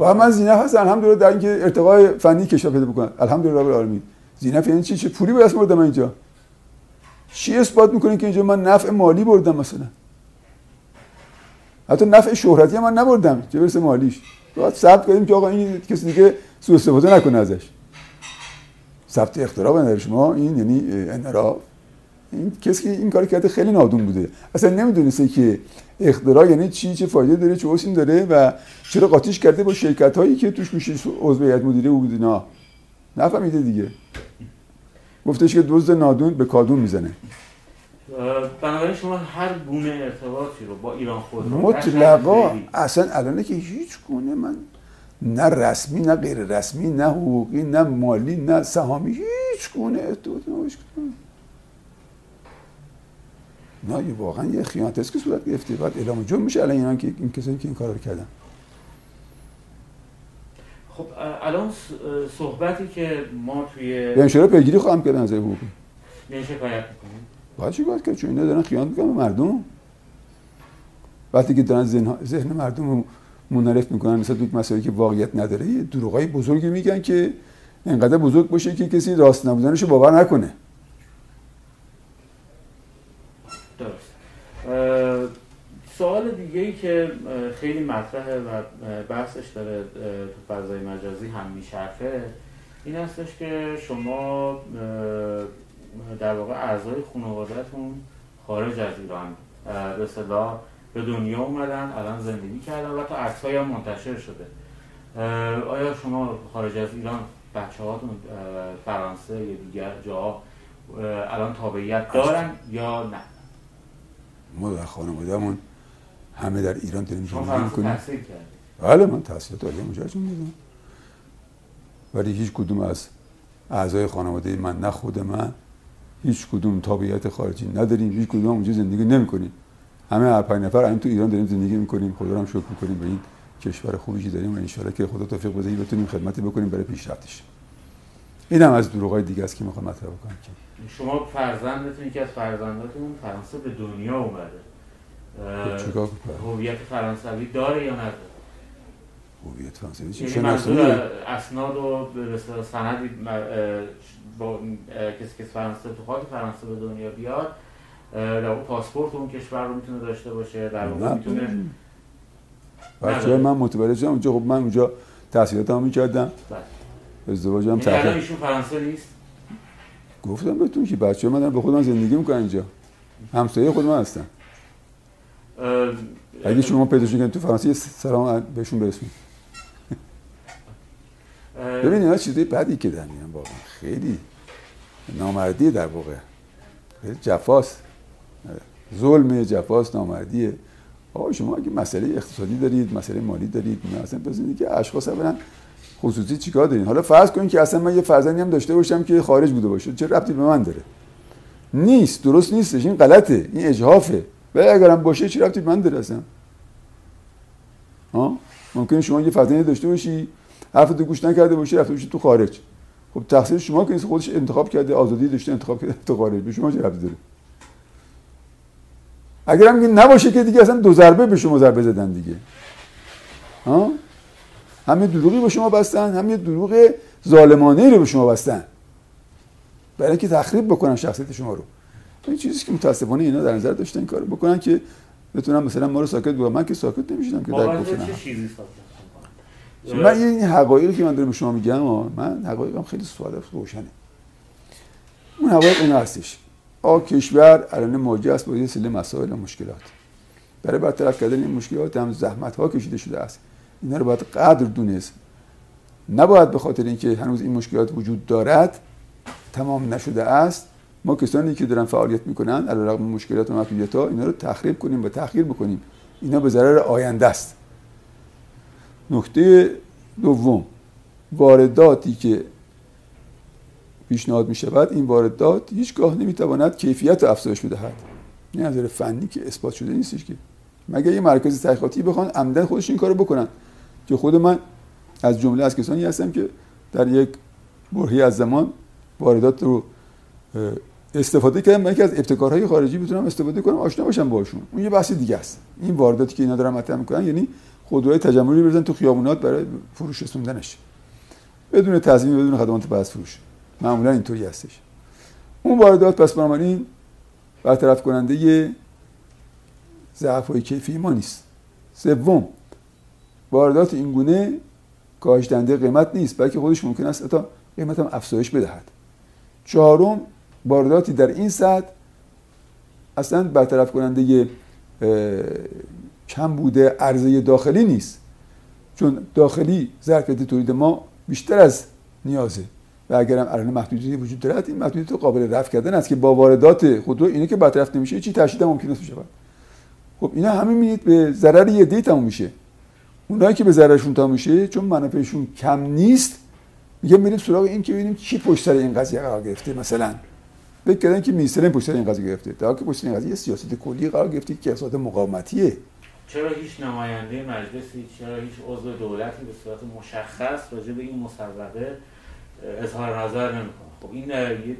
و من زینف هستم. الحمدلله در اینکه ارتقای فنی کشور پیدا بکنم. الحمدلله رب العالمین. زینف یعنی چی؟ چه پولی به اسم بردم اینجا؟ چی اثبات می‌کنه که اینجا من نفع مالی بردم مثلا؟ حتی نفع شهرتی من نبردم. چه برسه مالیش؟ باید ثبت کنیم که آقا این کسی دیگه سوء استفاده نکنه ازش. ثبت اختراع بنده شما این یعنی انحراف؟ این کسی که این کار کرده خیلی نادون بوده. اصلا نمی‌دونسته که اختراع یعنی چی چه فایده داره چه حسین داره و چرا قاطیش کرده با شرکت هایی که توش میشه عضو هیئت مدیره بود اینا. نفهمیده دیگه. گفتش که دزد نادون به کادون می‌زنه. بنابراین شما هر گونه ارتباطی رو با ایران خود مطلقا اصلا الانه که هیچ گونه من نه رسمی نه غیر رسمی نه حقوقی نه مالی نه سهامی هیچ گونه ارتباطی نباش نه واقعا یه خیانت است که صورت گرفته. بعد اعلام جرم میشه الان اینا که این کسایی که این کارو کردن. خب الان صحبتی که ما توی به انشاءالله پیگیری خواهم کرد نظر حقوقی. یه شکایت می‌کنیم. باید باید کرد؟ چون اینا دارن خیانت می‌کنن به مردم. وقتی که دارن ذهن, مردم رو منحرف می‌کنن مثلا تو مسائلی که واقعیت نداره یه دروغای بزرگی میگن که انقدر بزرگ باشه که کسی راست نبودنش رو باور نکنه. درست. سوال دیگه ای که خیلی مطرحه و بحثش داره تو فضای مجازی هم میشرفه این هستش که شما در واقع اعضای خانوادهتون خارج از ایران به اصطلاح به دنیا اومدن الان زندگی کردن و تا عکس هم منتشر شده. آیا شما خارج از ایران بچه هاتون فرانسه یا دیگر جا الان تابعیت دارن یا نه؟ ما در خانوادهمون همه در ایران داریم زندگی می‌کنیم. بله من تحصیلات عالی اونجا انجام دادم ولی هیچ کدوم از اعضای خانواده من نه خود من هیچ کدوم تابعیت خارجی نداریم هیچ کدوم اونجا زندگی نمی‌کنیم. همه هر پنج نفر همین تو ایران داریم زندگی می‌کنیم. خدا رو هم شکر می‌کنیم به این کشور خوبی که داریم و ان که خدا توفیق بده بتونیم خدمتی بکنیم برای پیشرفتش. این هم از دروغای دیگه است که می‌خوام مطرح بکنم. که شما فرزندتون که از فرزنداتون فرانسه به دنیا اومده. خب هویت فرانسوی داره یا نداره؟ هویت فرانسوی؟ چی یعنی اسناد و به با کسی که فرانسه تو خاک فرانسه به دنیا بیاد در پاسپورت اون کشور رو می‌تونه داشته باشه در واقع نه. می‌تونه بچه. من متولد شدم اونجا خب من اونجا تحصیلاتمو می‌کردم. بله. ازدواجم یعنی تحقیق ایشون فرانسه نیست؟ گفتم بهتون که بچه من دارن به خودم زندگی می‌کنن اینجا. همسایه خود من هستن. اه، اگه شما پیداش کنید تو فرانسه یه سلام بهشون برسونید ببین اینا چیزای بدی که در میان واقعا. خیلی نامردی در واقع. خیلی جفاست. ظلم جفاست نامردیه. آقا شما اگه مسئله اقتصادی دارید مسئله مالی دارید نه اصلا بزنید که اشخاص اولا خصوصی چیکار دارین؟ حالا فرض کنید که اصلا من یه فرزندی هم داشته باشم که خارج بوده باشه. چه ربطی به من داره؟ نیست درست نیستش. این غلطه. این اجحافه. و اگرم باشه چه ربطی به من داره اصلا؟ ها؟ ممکنه شما یه فرزندی داشته باشی حرف تو گوش نکرده باشی رفته باشی تو خارج. خب تقصیر شما که خودش انتخاب کرده آزادی داشته انتخاب کرده تو خارج. به شما چه ربطی داره؟ اگر هم نباشه که دیگه اصلا دو ضربه به شما ضربه زدن دیگه. ها؟ همه دروغی به شما بستن همه دروغ ظالمانه رو به شما بستن. برای اینکه تخریب بکنن شخصیت شما رو. این چیزی که متاسفانه اینا در نظر داشتن کارو بکنن که بتونن مثلا ما رو ساکت بگن من که ساکت نمی‌شدم که در بابت گفتن چه چیزی ساکت می‌کنن؟ من این حقایقی که من دارم به شما میگم من حقایقم خیلی ساده روشنه. اون حقایق این هستش. آ کشور الان مواجه است با یه سری مسائل و مشکلات. برای برطرف کردن این مشکلات هم زحمت ها کشیده شده است. اینا رو باید قدر دونست. نباید به خاطر اینکه هنوز این مشکلات وجود دارد تمام نشده است. ما کسانی که دارن فعالیت می‌کنن علیرغم مشکلات و محدودیت ها اینا رو تخریب کنیم و تحقیر بکنیم. اینا به ضرر آینده است. نکته دوم. وارداتی که پیشنهاد می شود این واردات هیچگاه نمی‌تواند کیفیت رو افزایش بدهد. از نظر فنی که اثبات شده نیستش که. مگر یه مرکز تحقیقاتی بخوان عمدن خودش این کارو بکنن؟ که خود من از جمله از کسانی هستم که در یک برهی از زمان واردات رو استفاده کردم برای اینکه از ابتکارهای خارجی بتونم استفاده کنم آشنا باشم باشون اون یه بحث دیگه است. این وارداتی که اینا دارن مطرح می‌کنن یعنی خودروهای تجملی بزنن تو خیابونات برای فروش رسوندنش. بدون تضمین بدون خدمات بعد فروش. معمولا اینطوری هستش. اون واردات پس بنابراین برطرف کننده ضعف های کیفی ما نیست. سوم واردات این گونه کاهش دهنده قیمت نیست بلکه خودش ممکن است حتی قیمت هم افزایش بدهد. چهارم وارداتی در این سطح اصلا برطرف کننده کم بوده عرضه داخلی نیست. چون داخلی ظرفیت تولید ما بیشتر از نیازه. و اگر هم الان محدودیتی وجود دارد این محدودیت رو قابل رفع کردن است که با واردات خودرو اینه که برطرف نمیشه چی تشدید ممکن است بشه. خب اینا همه می‌بینید به ضرر یه دی میشه. اونایی که به ضررشون تموم میشه چون منافعشون کم نیست میگه میریم سراغ این که ببینیم چی پشت سر این قضیه قرار گرفته. مثلا فکر کردن که مینیستر پشت سر این قضیه گرفته. حالی که پشت این قضیه یه سیاست کلی قرار گرفته که اقتصاد مقاومتیه. چرا هیچ نماینده مجلسی چرا هیچ عضو دولتی به صورت مشخص راجع به این اه، اظهار نظر نمی‌کنه؟ خب این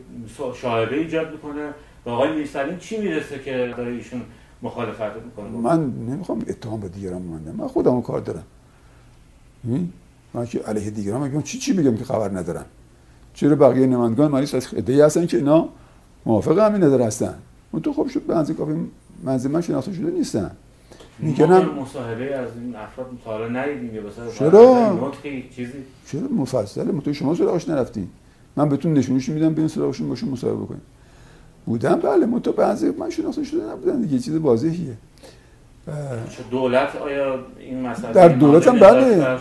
شایبه ایجاد می‌کنه به آقای میرسلیم چی می‌رسه که داره ایشون مخالفت می‌کنه؟ من نمی‌خوام اتهام به دیگران بمندم من خودم کار دارم؟ من که علیه دیگران میگم چی چی بگم که خبر ندارم؟ چرا بقیه نمایندگان مریض از ادعی هستن که اینا موافق همین نظر هستن؟ اون تو خب شد اندازه کافی منزل من شناخته شده نیستن. میگنم ما مصاحبه از این افراد حالا ندیدیم یا مثلا چرا؟ چیزی. چرا؟ مفصله. تو شما سراغش نرفتین من بهتون نشونش میدم برین سراغشون باشون مصاحبه بکنین بودم؟ بله. منتها بعضی من شناخته شده نبودن دیگه. چیز واضحیه. دولت آیا این مسئله در دولت هم بله.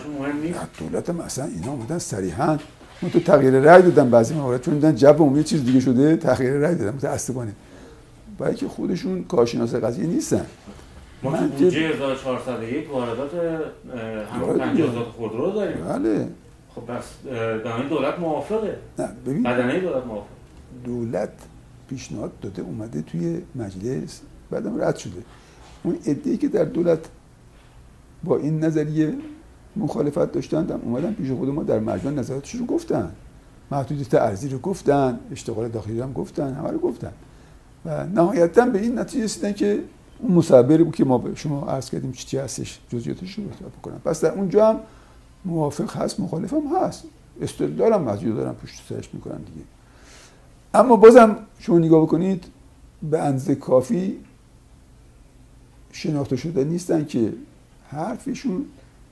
دولت هم اصلا اینا اومدن صریحا. اون تو تغییر رأی دادن. بعضی موارد چون دیدن جب عمومی چیز دیگه شده تغییر رأی دادن. متأسفانه برای که خودشون کارشناس قضیه نیستن. ما بودجه 1401 واردات همون آره 50 دیگه. هزار خودرو داریم. بله. خب پس اه، بنابراین دولت موافقه. نه ببین. بدنه دولت موافقه. دولت پیشنهاد داده اومده توی مجلس بعدم رد شده. اون ادعی که در دولت با این نظریه مخالفت داشتن هم اومدن پیش خود ما در مجمع نظراتش رو گفتن. محدودیت ارزی رو گفتن اشتغال داخلی رو هم گفتن همه رو گفتن. و نهایتا به این نتیجه رسیدن که اون مصبری بود که ما به شما عرض کردیم چی چی هستش جزئیاتش رو بکنم. پس در اونجا هم موافق هست مخالف هم هست. استدلال هم مزید دارن پشت سرش می‌کنن دیگه. اما بازم شما نگاه بکنید به اندازه کافی شناخته شده نیستن که حرفشون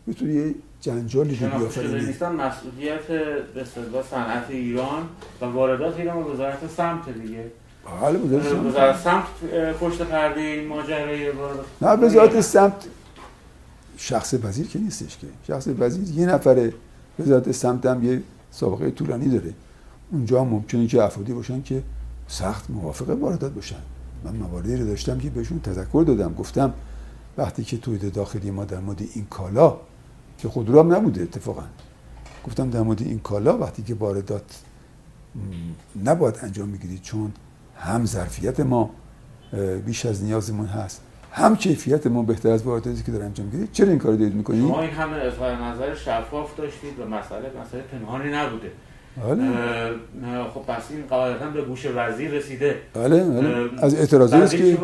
بتونه یه جنجالی شناخته شده نیستن مسئولیت به صنعت ایران و واردات ایران و وزارت سمت دیگه. حالا وزارت سمت- پشت پرده این ماجرای نه وزارت سمت. شخص وزیر که نیستش که. شخص وزیر یه نفره وزارت سمت هم یه سابقه طولانی داره. اونجا هم ممکنه که افرادی باشن که سخت موافق واردات باشن. من مواردی رو داشتم که بهشون تذکر دادم. گفتم وقتی که تولید داخلی ما در مورد این کالا که خودرو هم نبوده اتفاقا. گفتم در مورد این کالا وقتی که واردات نباید انجام می‌گیرید چون هم ظرفیت ما بیش از نیازمون هست. هم کیفیت ما بهتر از وارداتی که داره انجام می‌گیرید چرا این کار دارید می‌کنید؟ شما این همه اظهار نظر شفاف داشتید و مسئله مسئله پنهانی نبوده. بله. خب پس این قاعدتا به گوش وزیر رسیده. بله بله. از اعتراضی است که؟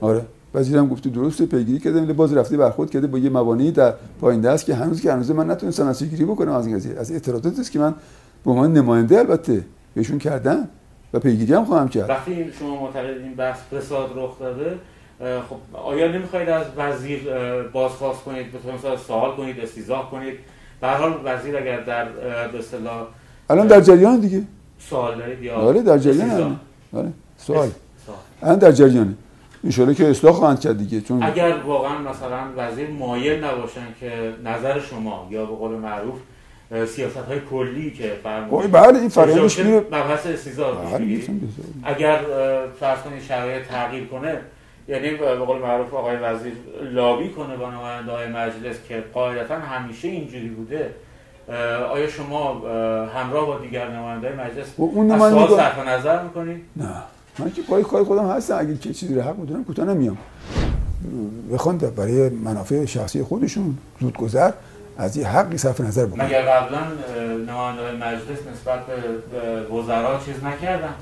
آره. وزیرم گفته درسته پیگیری کردم ولی باز رفته برخورد کرده با یه موانعی در پایین دست که هنوز که هنوز من نتونستم نتیجه گیری بکنم از این قضیه. از اعتراضاتی است که من به عنوان نماینده البته بهشون کردم. و پیگیری هم خواهم کرد. وقتی شما معتقد این بحث فساد رخ داده خب آیا نمی‌خواید از وزیر بازخواست کنید به سوال کنید استیضاح کنید؟ به هر حال وزیر اگر در به اصطلاح الان در جریان دیگه. سوال دارید یا آره در جریان. آره سوال. سوال. الان در جریانه. ان که اصلاح خواهند کرد دیگه چون اگر واقعا مثلا وزیر مایل نباشن که نظر شما یا به قول معروف سیاست های کلی که فرمودید. بله این فرآیندش اجازه میره. مبحث بذارم. اگر فرض کنید شرایط تغییر کنه یعنی به قول معروف آقای وزیر لابی کنه با نماینده های مجلس که قاعدتا همیشه اینجوری بوده آیا شما اه، همراه با دیگر نماینده مجلس اون نمایندگان صرف نظر می‌کنید؟ نه. من که پای کار خودم هستم. اگه که چیزی رو حق می‌دونم کوتاه نمیام. بخوان برای منافع شخصی خودشون زود گذر از یه حقی صرف نظر بکنن مگر قبلا های مجلس نسبت به وزرا چیز نکردن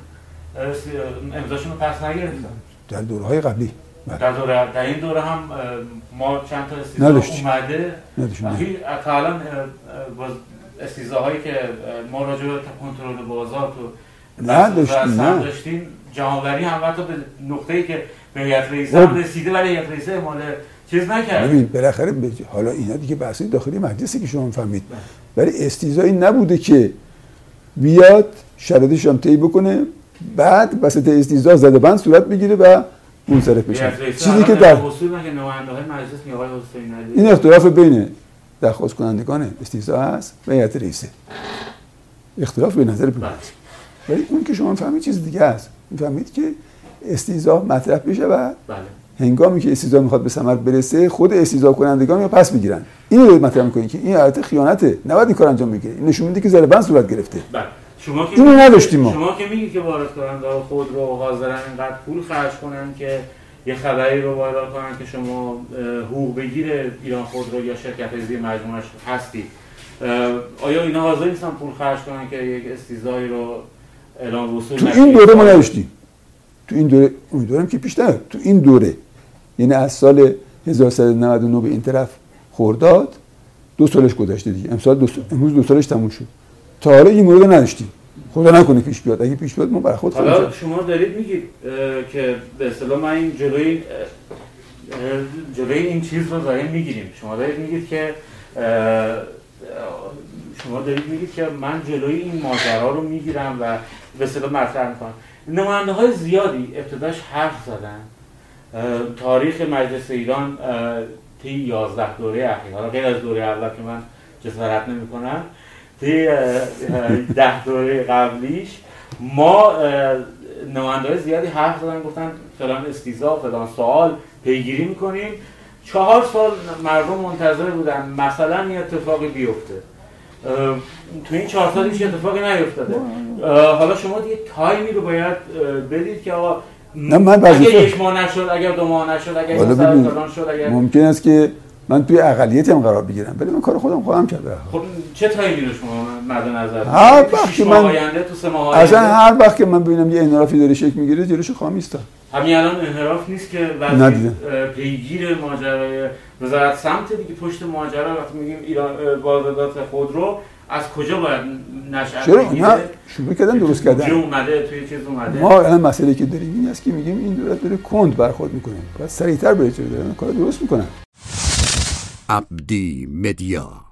امضاشون رو پس نگرفتن در دورهای قبلی بله. در دوره در این دوره هم ما چند تا نداشتیم. اومده نداشتیم. تا استیضاحایی که ما راجع به کنترل بازار تو نه داشتیم، بحث نه. داشتیم جمعآوری هم حتی به نقطه‌ای که به هیئت رئیسه خب. هم رسیده ولی هیئت رئیسه اعمال چیز نکرد. ببین بالاخره به- حالا اینا دیگه بحث داخلی مجلسی که شما فهمید ولی استیزایی نبوده که بیاد شرایطش هم طی بکنه بعد وسط استیزا زده بند صورت بگیره و منصرف بشه. چیزی که در این اختلاف بین درخواست کنندگان استیزا هست و هیئت رئیسه. اختلاف به نظر بله. ولی اون که شما فهمید چیز دیگه است. فهمید که استیزا مطرح بشه و بله. هنگامی که استیزا می‌خواد به ثمر برسه خود استیزا کنندگان یا پس می‌گیرن. اینو دارید مطرح می‌کنید که این حالت خیانته. نباید این کار انجام بگیره. این نشون میده که ذره بند صورت گرفته. بله. شما که اینو نداشتیم ما. شما که میگی که وارد کننده خود رو حاضرن اینقدر پول خرج کنن که یه خبری رو وایرال کنن که شما حقوق بگیر ایران خودرو یا شرکت زیر مجموعش هستید اه، آیا اینا حاضر نیستن پول خرج کنن که یک استیزایی رو اعلام وصول تو؟ این دوره ما نداشتیم. تو این دوره هم که پیش نیاد. تو این دوره. یعنی از سال 1399 به این طرف خورداد دو سالش گذشته دیگه. امسال دو سال امروز دو سالش تموم شد. تا حالا این مورد نداشتیم. خدا نکنه پیش بیاد. اگه پیش بیاد ما برای خود حالا شما دارید میگید که به اصطلاح من این جلوی جلوی این چیز رو داریم می‌گیریم. شما دارید میگید که شما دارید میگید که من جلوی این ماجرا رو می‌گیرم و به اصطلاح مطرح می‌کنم. نماینده های زیادی ابتداش حرف زدن. تاریخ مجلس ایران طی 11 دوره اخیر. حالا غیر از دوره اول که من جسارت نمی‌کنم طی اه، اه، ده دوره قبلیش ما نماینده زیادی حرف زدن گفتن فلان استیزا فلان سوال پیگیری می‌کنیم. چهار سال مردم منتظر بودن مثلا یه اتفاقی بیفته. تو این چهار سال هیچ اتفاقی نیفتاده. حالا شما دیگه تایمی رو باید بدید که آقا نه، من اگر یک ماه نشد اگر دو ماه نشد اگر سال شد اگر ممکن است که من توی اقلیتی هم قرار بگیرم ولی من کار خودم خواهم کرد. خب چه تایمی رو شما مد نظر هر وقت که من- آینده تو سه ماه اصلا؟ هر وقت که من ببینم یه انحرافی داره شکل می‌گیره جلوش خواهم ایستاد. همین الان انحراف نیست که اه، پیگیر ماجرای وزارت سمت دیگه پشت ماجرا وقتی میگیم ایران واردات خودرو از کجا باید نشأت چرا؟ بگیره؟ نه شروع کردن درست کردن. اومده؟ توی چیز اومده؟ ما الان مسئله که داریم این است که میگیم این دولت داره کند برخورد می‌کنه. باید سریعتر بره جلو دارن کار درست می‌کنن. Abdi Media.